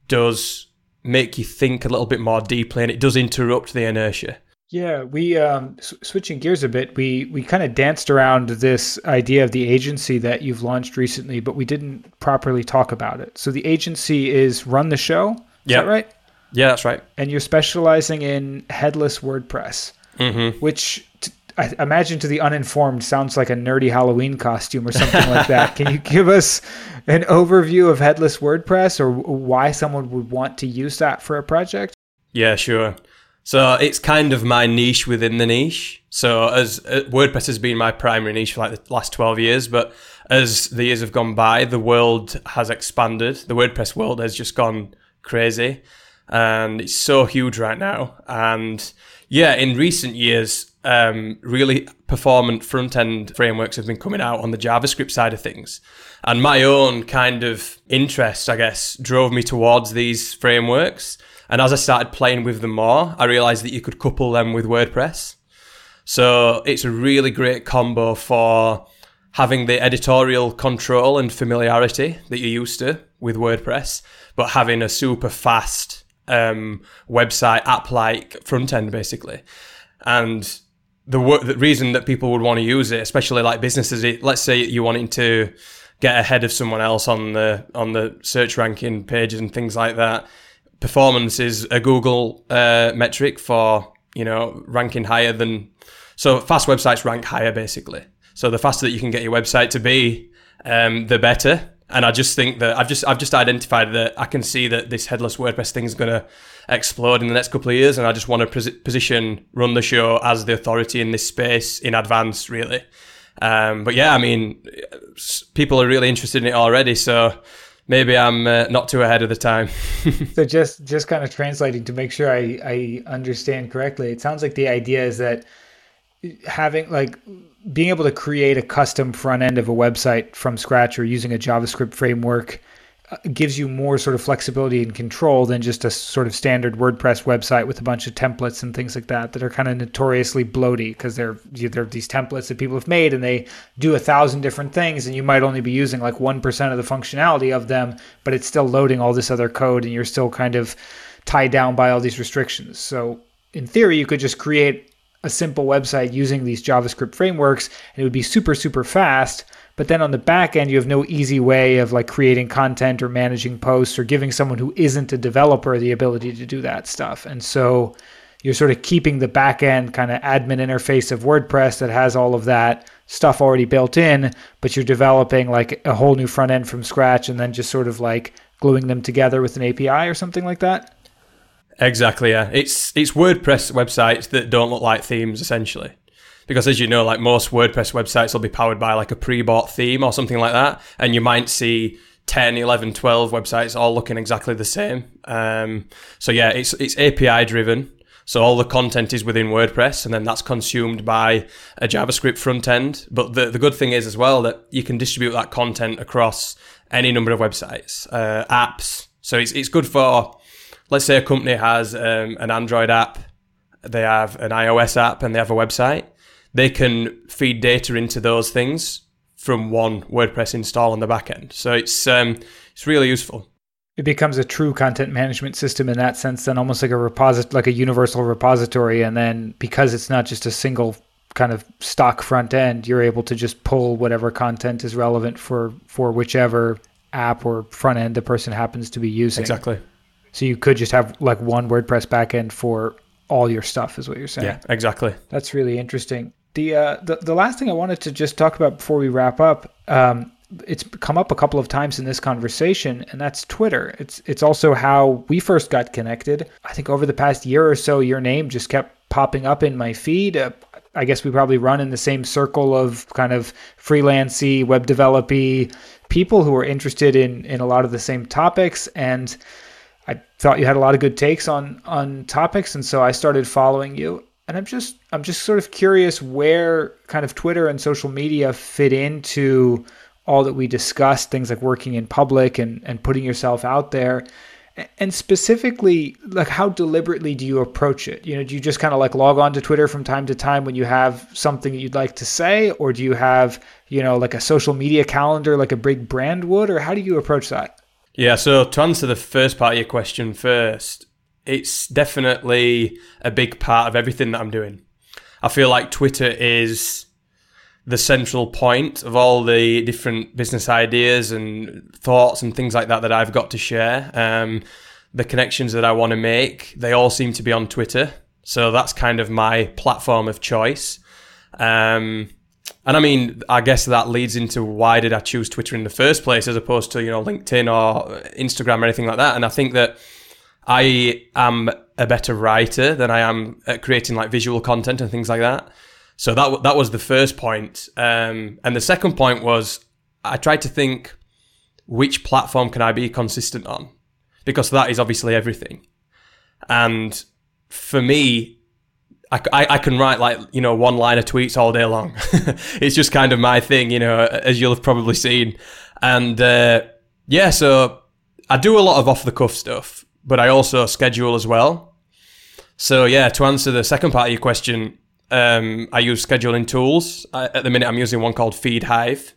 does make you think a little bit more deeply, and it does interrupt the inertia. Yeah, we um, s- switching gears a bit. We we kind of danced around this idea of the agency that you've launched recently, but we didn't properly talk about it. So the agency is Run the Show. Is yeah. that right? Yeah, that's right. And you're specializing in headless WordPress, mm-hmm. which t- I imagine to the uninformed sounds like a nerdy Halloween costume or something like that. Can you give us an overview of headless WordPress or why someone would want to use that for a project? Yeah, sure. So it's kind of my niche within the niche. So as uh, WordPress has been my primary niche for like the last 12 years, but as the years have gone by, the world has expanded. The WordPress world has just gone crazy and it's so huge right now. And yeah, in recent years, um, really performant front end frameworks have been coming out on the JavaScript side of things. And my own kind of interest, I guess, drove me towards these frameworks. And as I started playing with them more, I realized that you could couple them with WordPress. So it's a really great combo for having the editorial control and familiarity that you're used to with WordPress, but having a super fast um, website app like front end, basically. And the, the reason that people would want to use it, especially like businesses, it, let's say you're wanting to get ahead of someone else on the on the search ranking pages and things like that. Performance is a Google uh, metric for you know ranking higher than so fast websites rank higher basically. So the faster that you can get your website to be, um, the better. And I just think that I've just I've just identified that I can see that this headless WordPress thing is going to explode in the next couple of years, and I just want to pos- position run the show as the authority in this space in advance, really. Um, but yeah, I mean, people are really interested in it already, so maybe I'm uh, not too ahead of the time. so just just kind of translating to make sure I I understand correctly, it sounds like the idea is that having like being able to create a custom front end of a website from scratch or using a JavaScript framework gives you more sort of flexibility and control than just a sort of standard WordPress website with a bunch of templates and things like that that are kind of notoriously bloaty because they're they're these templates that people have made and they do a thousand different things and you might only be using like one percent of the functionality of them, but it's still loading all this other code and you're still kind of tied down by all these restrictions. So in theory, you could just create a simple website using these JavaScript frameworks and it would be super super fast but then on the back end, you have no easy way of like creating content or managing posts or giving someone who isn't a developer the ability to do that stuff. And so you're sort of keeping the back end kind of admin interface of WordPress that has all of that stuff already built in, but you're developing like a whole new front end from scratch and then just sort of like gluing them together with an API or something like that. Exactly, yeah. It's it's WordPress websites that don't look like themes essentially because as you know, like most WordPress websites will be powered by like a pre-bought theme or something like that, and you might see 10, 11, 12 websites all looking exactly the same. Um, so yeah, it's it's API driven. So all the content is within WordPress, and then that's consumed by a JavaScript front end. But the the good thing is as well that you can distribute that content across any number of websites, uh, apps. So it's it's good for, let's say a company has um, an Android app, they have an iOS app, and they have a website they can feed data into those things from one WordPress install on the back end. So it's um, it's really useful. It becomes a true content management system in that sense, then almost like a reposit like a universal repository. And then because it's not just a single kind of stock front end, you're able to just pull whatever content is relevant for for whichever app or front end the person happens to be using. Exactly. So you could just have like one WordPress backend for all your stuff, is what you're saying. Yeah, exactly. That's really interesting. The, uh, the the last thing I wanted to just talk about before we wrap up, um, it's come up a couple of times in this conversation, and that's Twitter. It's it's also how we first got connected. I think over the past year or so, your name just kept popping up in my feed. Uh, I guess we probably run in the same circle of kind of freelancy, web developy people who are interested in in a lot of the same topics and. I thought you had a lot of good takes on on topics, and so I started following you and I'm just I'm just sort of curious where kind of Twitter and social media fit into all that we discussed, things like working in public and, and putting yourself out there. And specifically, like how deliberately do you approach it? You know, do you just kind of like log on to Twitter from time to time when you have something that you'd like to say, or do you have, you know, like a social media calendar like a big brand would, or how do you approach that? Yeah, so to answer the first part of your question first, it's definitely a big part of everything that I'm doing. I feel like Twitter is the central point of all the different business ideas and thoughts and things like that that I've got to share. Um, the connections that I want to make, they all seem to be on Twitter. So that's kind of my platform of choice. Um, and I mean, I guess that leads into why did I choose Twitter in the first place as opposed to, you know, LinkedIn or Instagram or anything like that. And I think that I am a better writer than I am at creating like visual content and things like that. So that that was the first point. Um, and the second point was I tried to think which platform can I be consistent on because that is obviously everything. And for me, I, I, I, can write like you know one line of tweets all day long. it's just kind of my thing, you know, as you'll have probably seen. And uh, yeah, so I do a lot of off the cuff stuff but I also schedule as well. So yeah, to answer the second part of your question, um, I use scheduling tools. I, at the minute, I'm using one called FeedHive,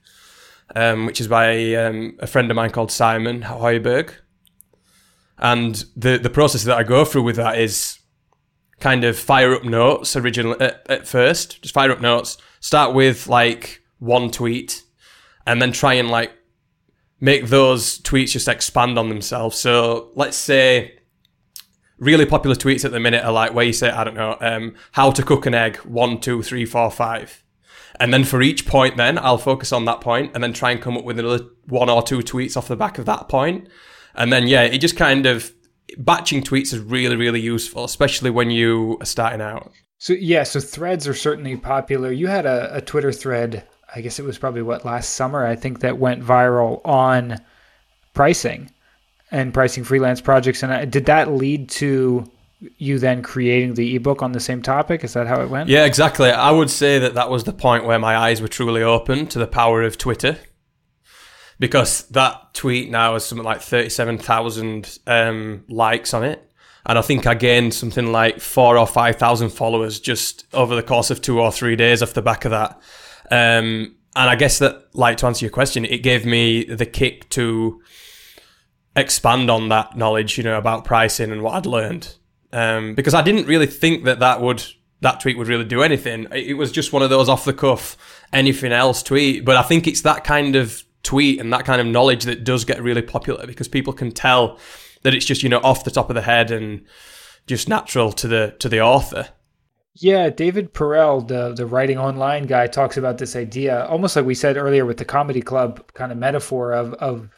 um, which is by um, a friend of mine called Simon Høiberg. And the the process that I go through with that is kind of fire up notes originally at, at first. Just fire up notes. Start with like one tweet, and then try and like make those tweets just expand on themselves. So let's say really popular tweets at the minute are like where you say, I don't know, um, how to cook an egg, one, two, three, four, five. And then for each point, then I'll focus on that point and then try and come up with another one or two tweets off the back of that point. And then, yeah, it just kind of batching tweets is really, really useful, especially when you are starting out. So, yeah, so threads are certainly popular. You had a, a Twitter thread, I guess it was probably what, last summer, I think, that went viral on pricing and pricing freelance projects. And did that lead to you then creating the ebook on the same topic? Is that how it went? Yeah, exactly. I would say that that was the point where my eyes were truly open to the power of Twitter. Because that tweet now has something like 37,000 um, likes on it. And I think I gained something like four or 5,000 followers just over the course of two or three days off the back of that. Um, and I guess that, like, to answer your question, it gave me the kick to expand on that knowledge, you know, about pricing and what I'd learned. Um, because I didn't really think that that would that tweet would really do anything. It was just one of those off the cuff, anything else tweet. But I think it's that kind of tweet and that kind of knowledge that does get really popular because people can tell that it's just you know off the top of the head and just natural to the to the author. Yeah, David Perell, the the writing online guy, talks about this idea, almost like we said earlier with the comedy club kind of metaphor of of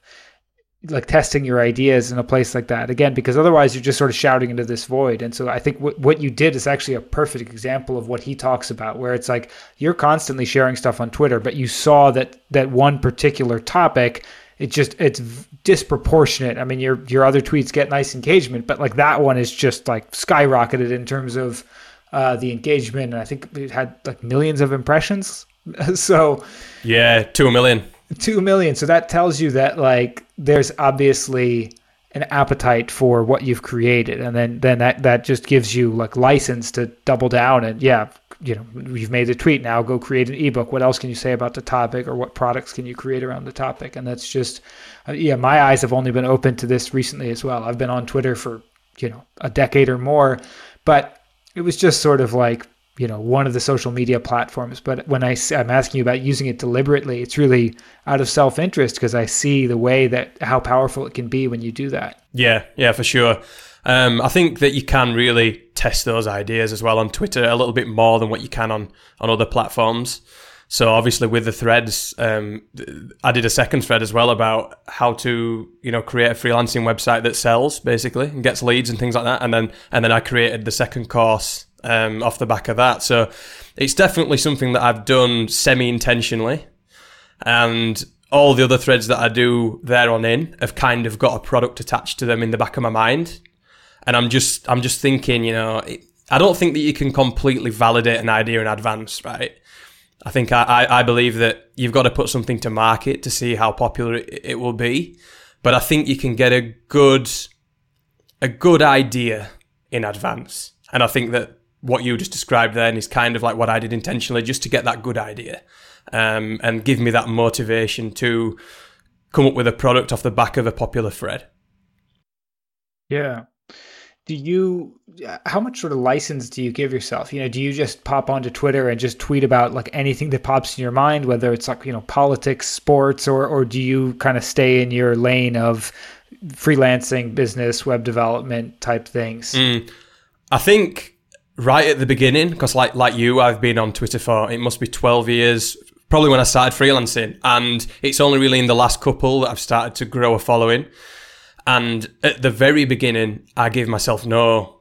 like testing your ideas in a place like that. Again because otherwise you're just sort of shouting into this void. And so i think w- what you did is actually a perfect example of what he talks about where it's like you're constantly sharing stuff on twitter but you saw that that one particular topic it just it's disproportionate. I mean your your other tweets get nice engagement but like that one is just like skyrocketed in terms of uh, the engagement and i think it had like millions of impressions so yeah two million Two million. So that tells you that like there's obviously an appetite for what you've created, and then then that that just gives you like license to double down and yeah, you know, you've made a tweet now. Go create an ebook. What else can you say about the topic, or what products can you create around the topic? And that's just uh, yeah, my eyes have only been open to this recently as well. I've been on Twitter for you know a decade or more, but it was just sort of like you know one of the social media platforms. But when I, i'm asking you about using it deliberately it's really out of self-interest because i see the way that how powerful it can be when you do that. Yeah yeah for sure. Um, i think that you can really test those ideas as well on twitter a little bit more than what you can on on other platforms so obviously with the threads um, i did a second thread as well about how to you know create a freelancing website that sells basically and gets leads and things like that and then and then i created the second course um, off the back of that. So it's definitely something that I've done semi intentionally. And all the other threads that I do there on in have kind of got a product attached to them in the back of my mind. And I'm just, I'm just thinking, you know, I don't think that you can completely validate an idea in advance, right? I think I, I believe that you've got to put something to market to see how popular it, it will be. But I think you can get a good, a good idea in advance. And I think that what you just described then is kind of like what I did intentionally just to get that good idea um, and give me that motivation to come up with a product off the back of a popular thread. Yeah. Do you, how much sort of license do you give yourself? You know, do you just pop onto Twitter and just tweet about like anything that pops in your mind, whether it's like, you know, politics, sports, or, or do you kind of stay in your lane of freelancing, business, web development type things? Mm. I think right at the beginning, because like like you, I've been on Twitter for it must be twelve years, probably when I started freelancing, and it's only really in the last couple that I've started to grow a following. And at the very beginning, I gave myself no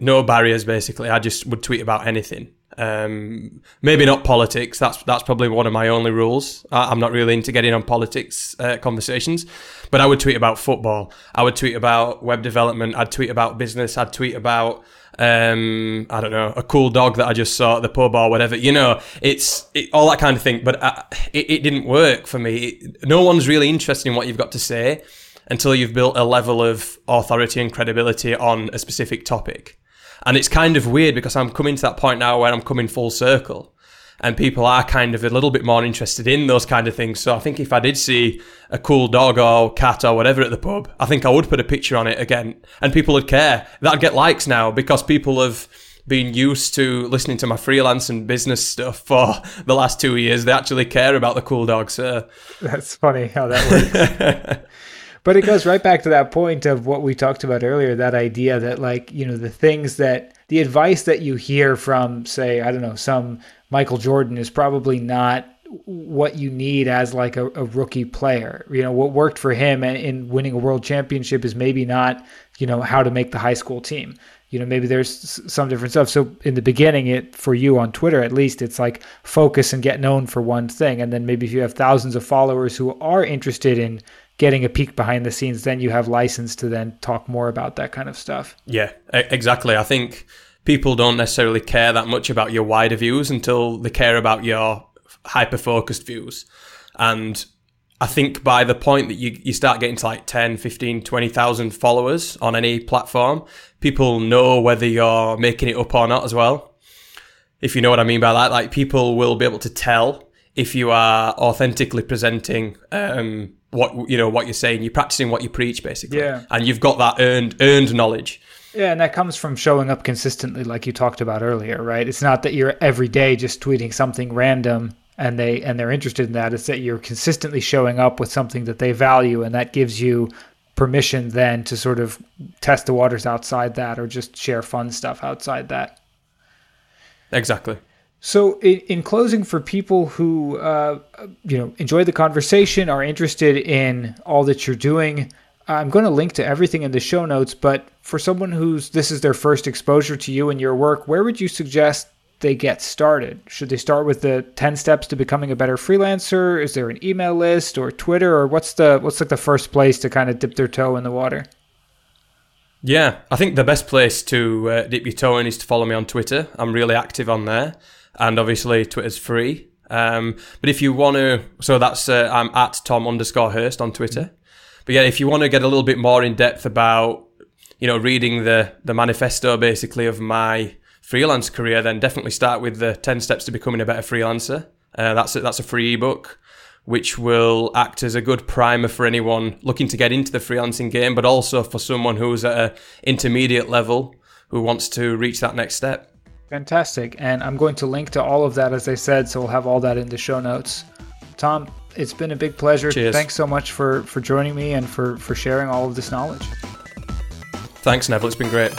no barriers. Basically, I just would tweet about anything. Um, maybe not politics. That's that's probably one of my only rules. I, am not really into getting on politics uh, conversations, but I would tweet about football. I would tweet about web development. I'd tweet about business. I'd tweet about um, I don't know, a cool dog that I just saw at the pub or whatever. You know, it's it, all that kind of thing. But I, uh, it, it, didn't work for me. It, no one's really interested in what you've got to say until you've built a level of authority and credibility on a specific topic. And it's kind of weird because I'm coming to that point now where I'm coming full circle. and people are kind of a little bit more interested in those kind of things. So I think if I did see a cool dog or cat or whatever at the pub, I think I would put a picture on it again, and people would care. That'd get likes now because people have been used to listening to my freelance and business stuff for the last two years. They actually care about the cool dog. So that's funny how that works. but it goes right back to that point of what we talked about earlier that idea that like you know the things that the advice that you hear from say i don't know some michael jordan is probably not what you need as like a, a rookie player. You know what worked for him in winning a world championship is maybe not you know how to make the high school team. You know maybe there's some different stuff. So in the beginning it for you on twitter at least it's like focus and get known for one thing. And then maybe if you have thousands of followers who are interested in getting a peek behind the scenes, then you have license to then talk more about that kind of stuff. Yeah, exactly. I think people don't necessarily care that much about your wider views until they care about your hyper focused views. And I think by the point that you, you start getting to like 10, 15, 20,000 followers on any platform, people know whether you're making it up or not as well. If you know what I mean by that, like people will be able to tell if you are authentically presenting um, what you know what you're saying you're practicing what you preach basically. Yeah. And you've got that earned earned knowledge. Yeah and that comes from showing up consistently like you talked about earlier right? It's not that you're every day just tweeting something random and they and they're interested in that. It's that you're consistently showing up with something that they value and that gives you permission then to sort of test the waters outside that or just share fun stuff outside that. Exactly so, in, in, closing, for people who uh, you know enjoy the conversation, are interested in all that you're doing, I'm going to link to everything in the show notes. But for someone who's this is their first exposure to you and your work, where would you suggest they get started? Should they start with the 10 steps to becoming a better freelancer? Is there an email list or Twitter, or what's the what's like the first place to kind of dip their toe in the water? Yeah, I think the best place to uh, dip your toe in is to follow me on Twitter. I'm really active on there and obviously Twitter's free. Um, but if you want to, so that's uh, I'm at Tom underscore Hirst on Twitter. But yeah, if you want to get a little bit more in depth about, you know, reading the the manifesto basically of my freelance career, then definitely start with the ten steps to becoming a better freelancer. Uh, that's a, that's a free ebook, which will act as a good primer for anyone looking to get into the freelancing game, but also for someone who's at an intermediate level who wants to reach that next step. Fantastic. And I'm going to link to all of that, as I said, so we'll have all that in the show notes. Tom, it's been a big pleasure. Cheers. Thanks so much for, for joining me and for, for sharing all of this knowledge. Thanks, Neville. It's been great.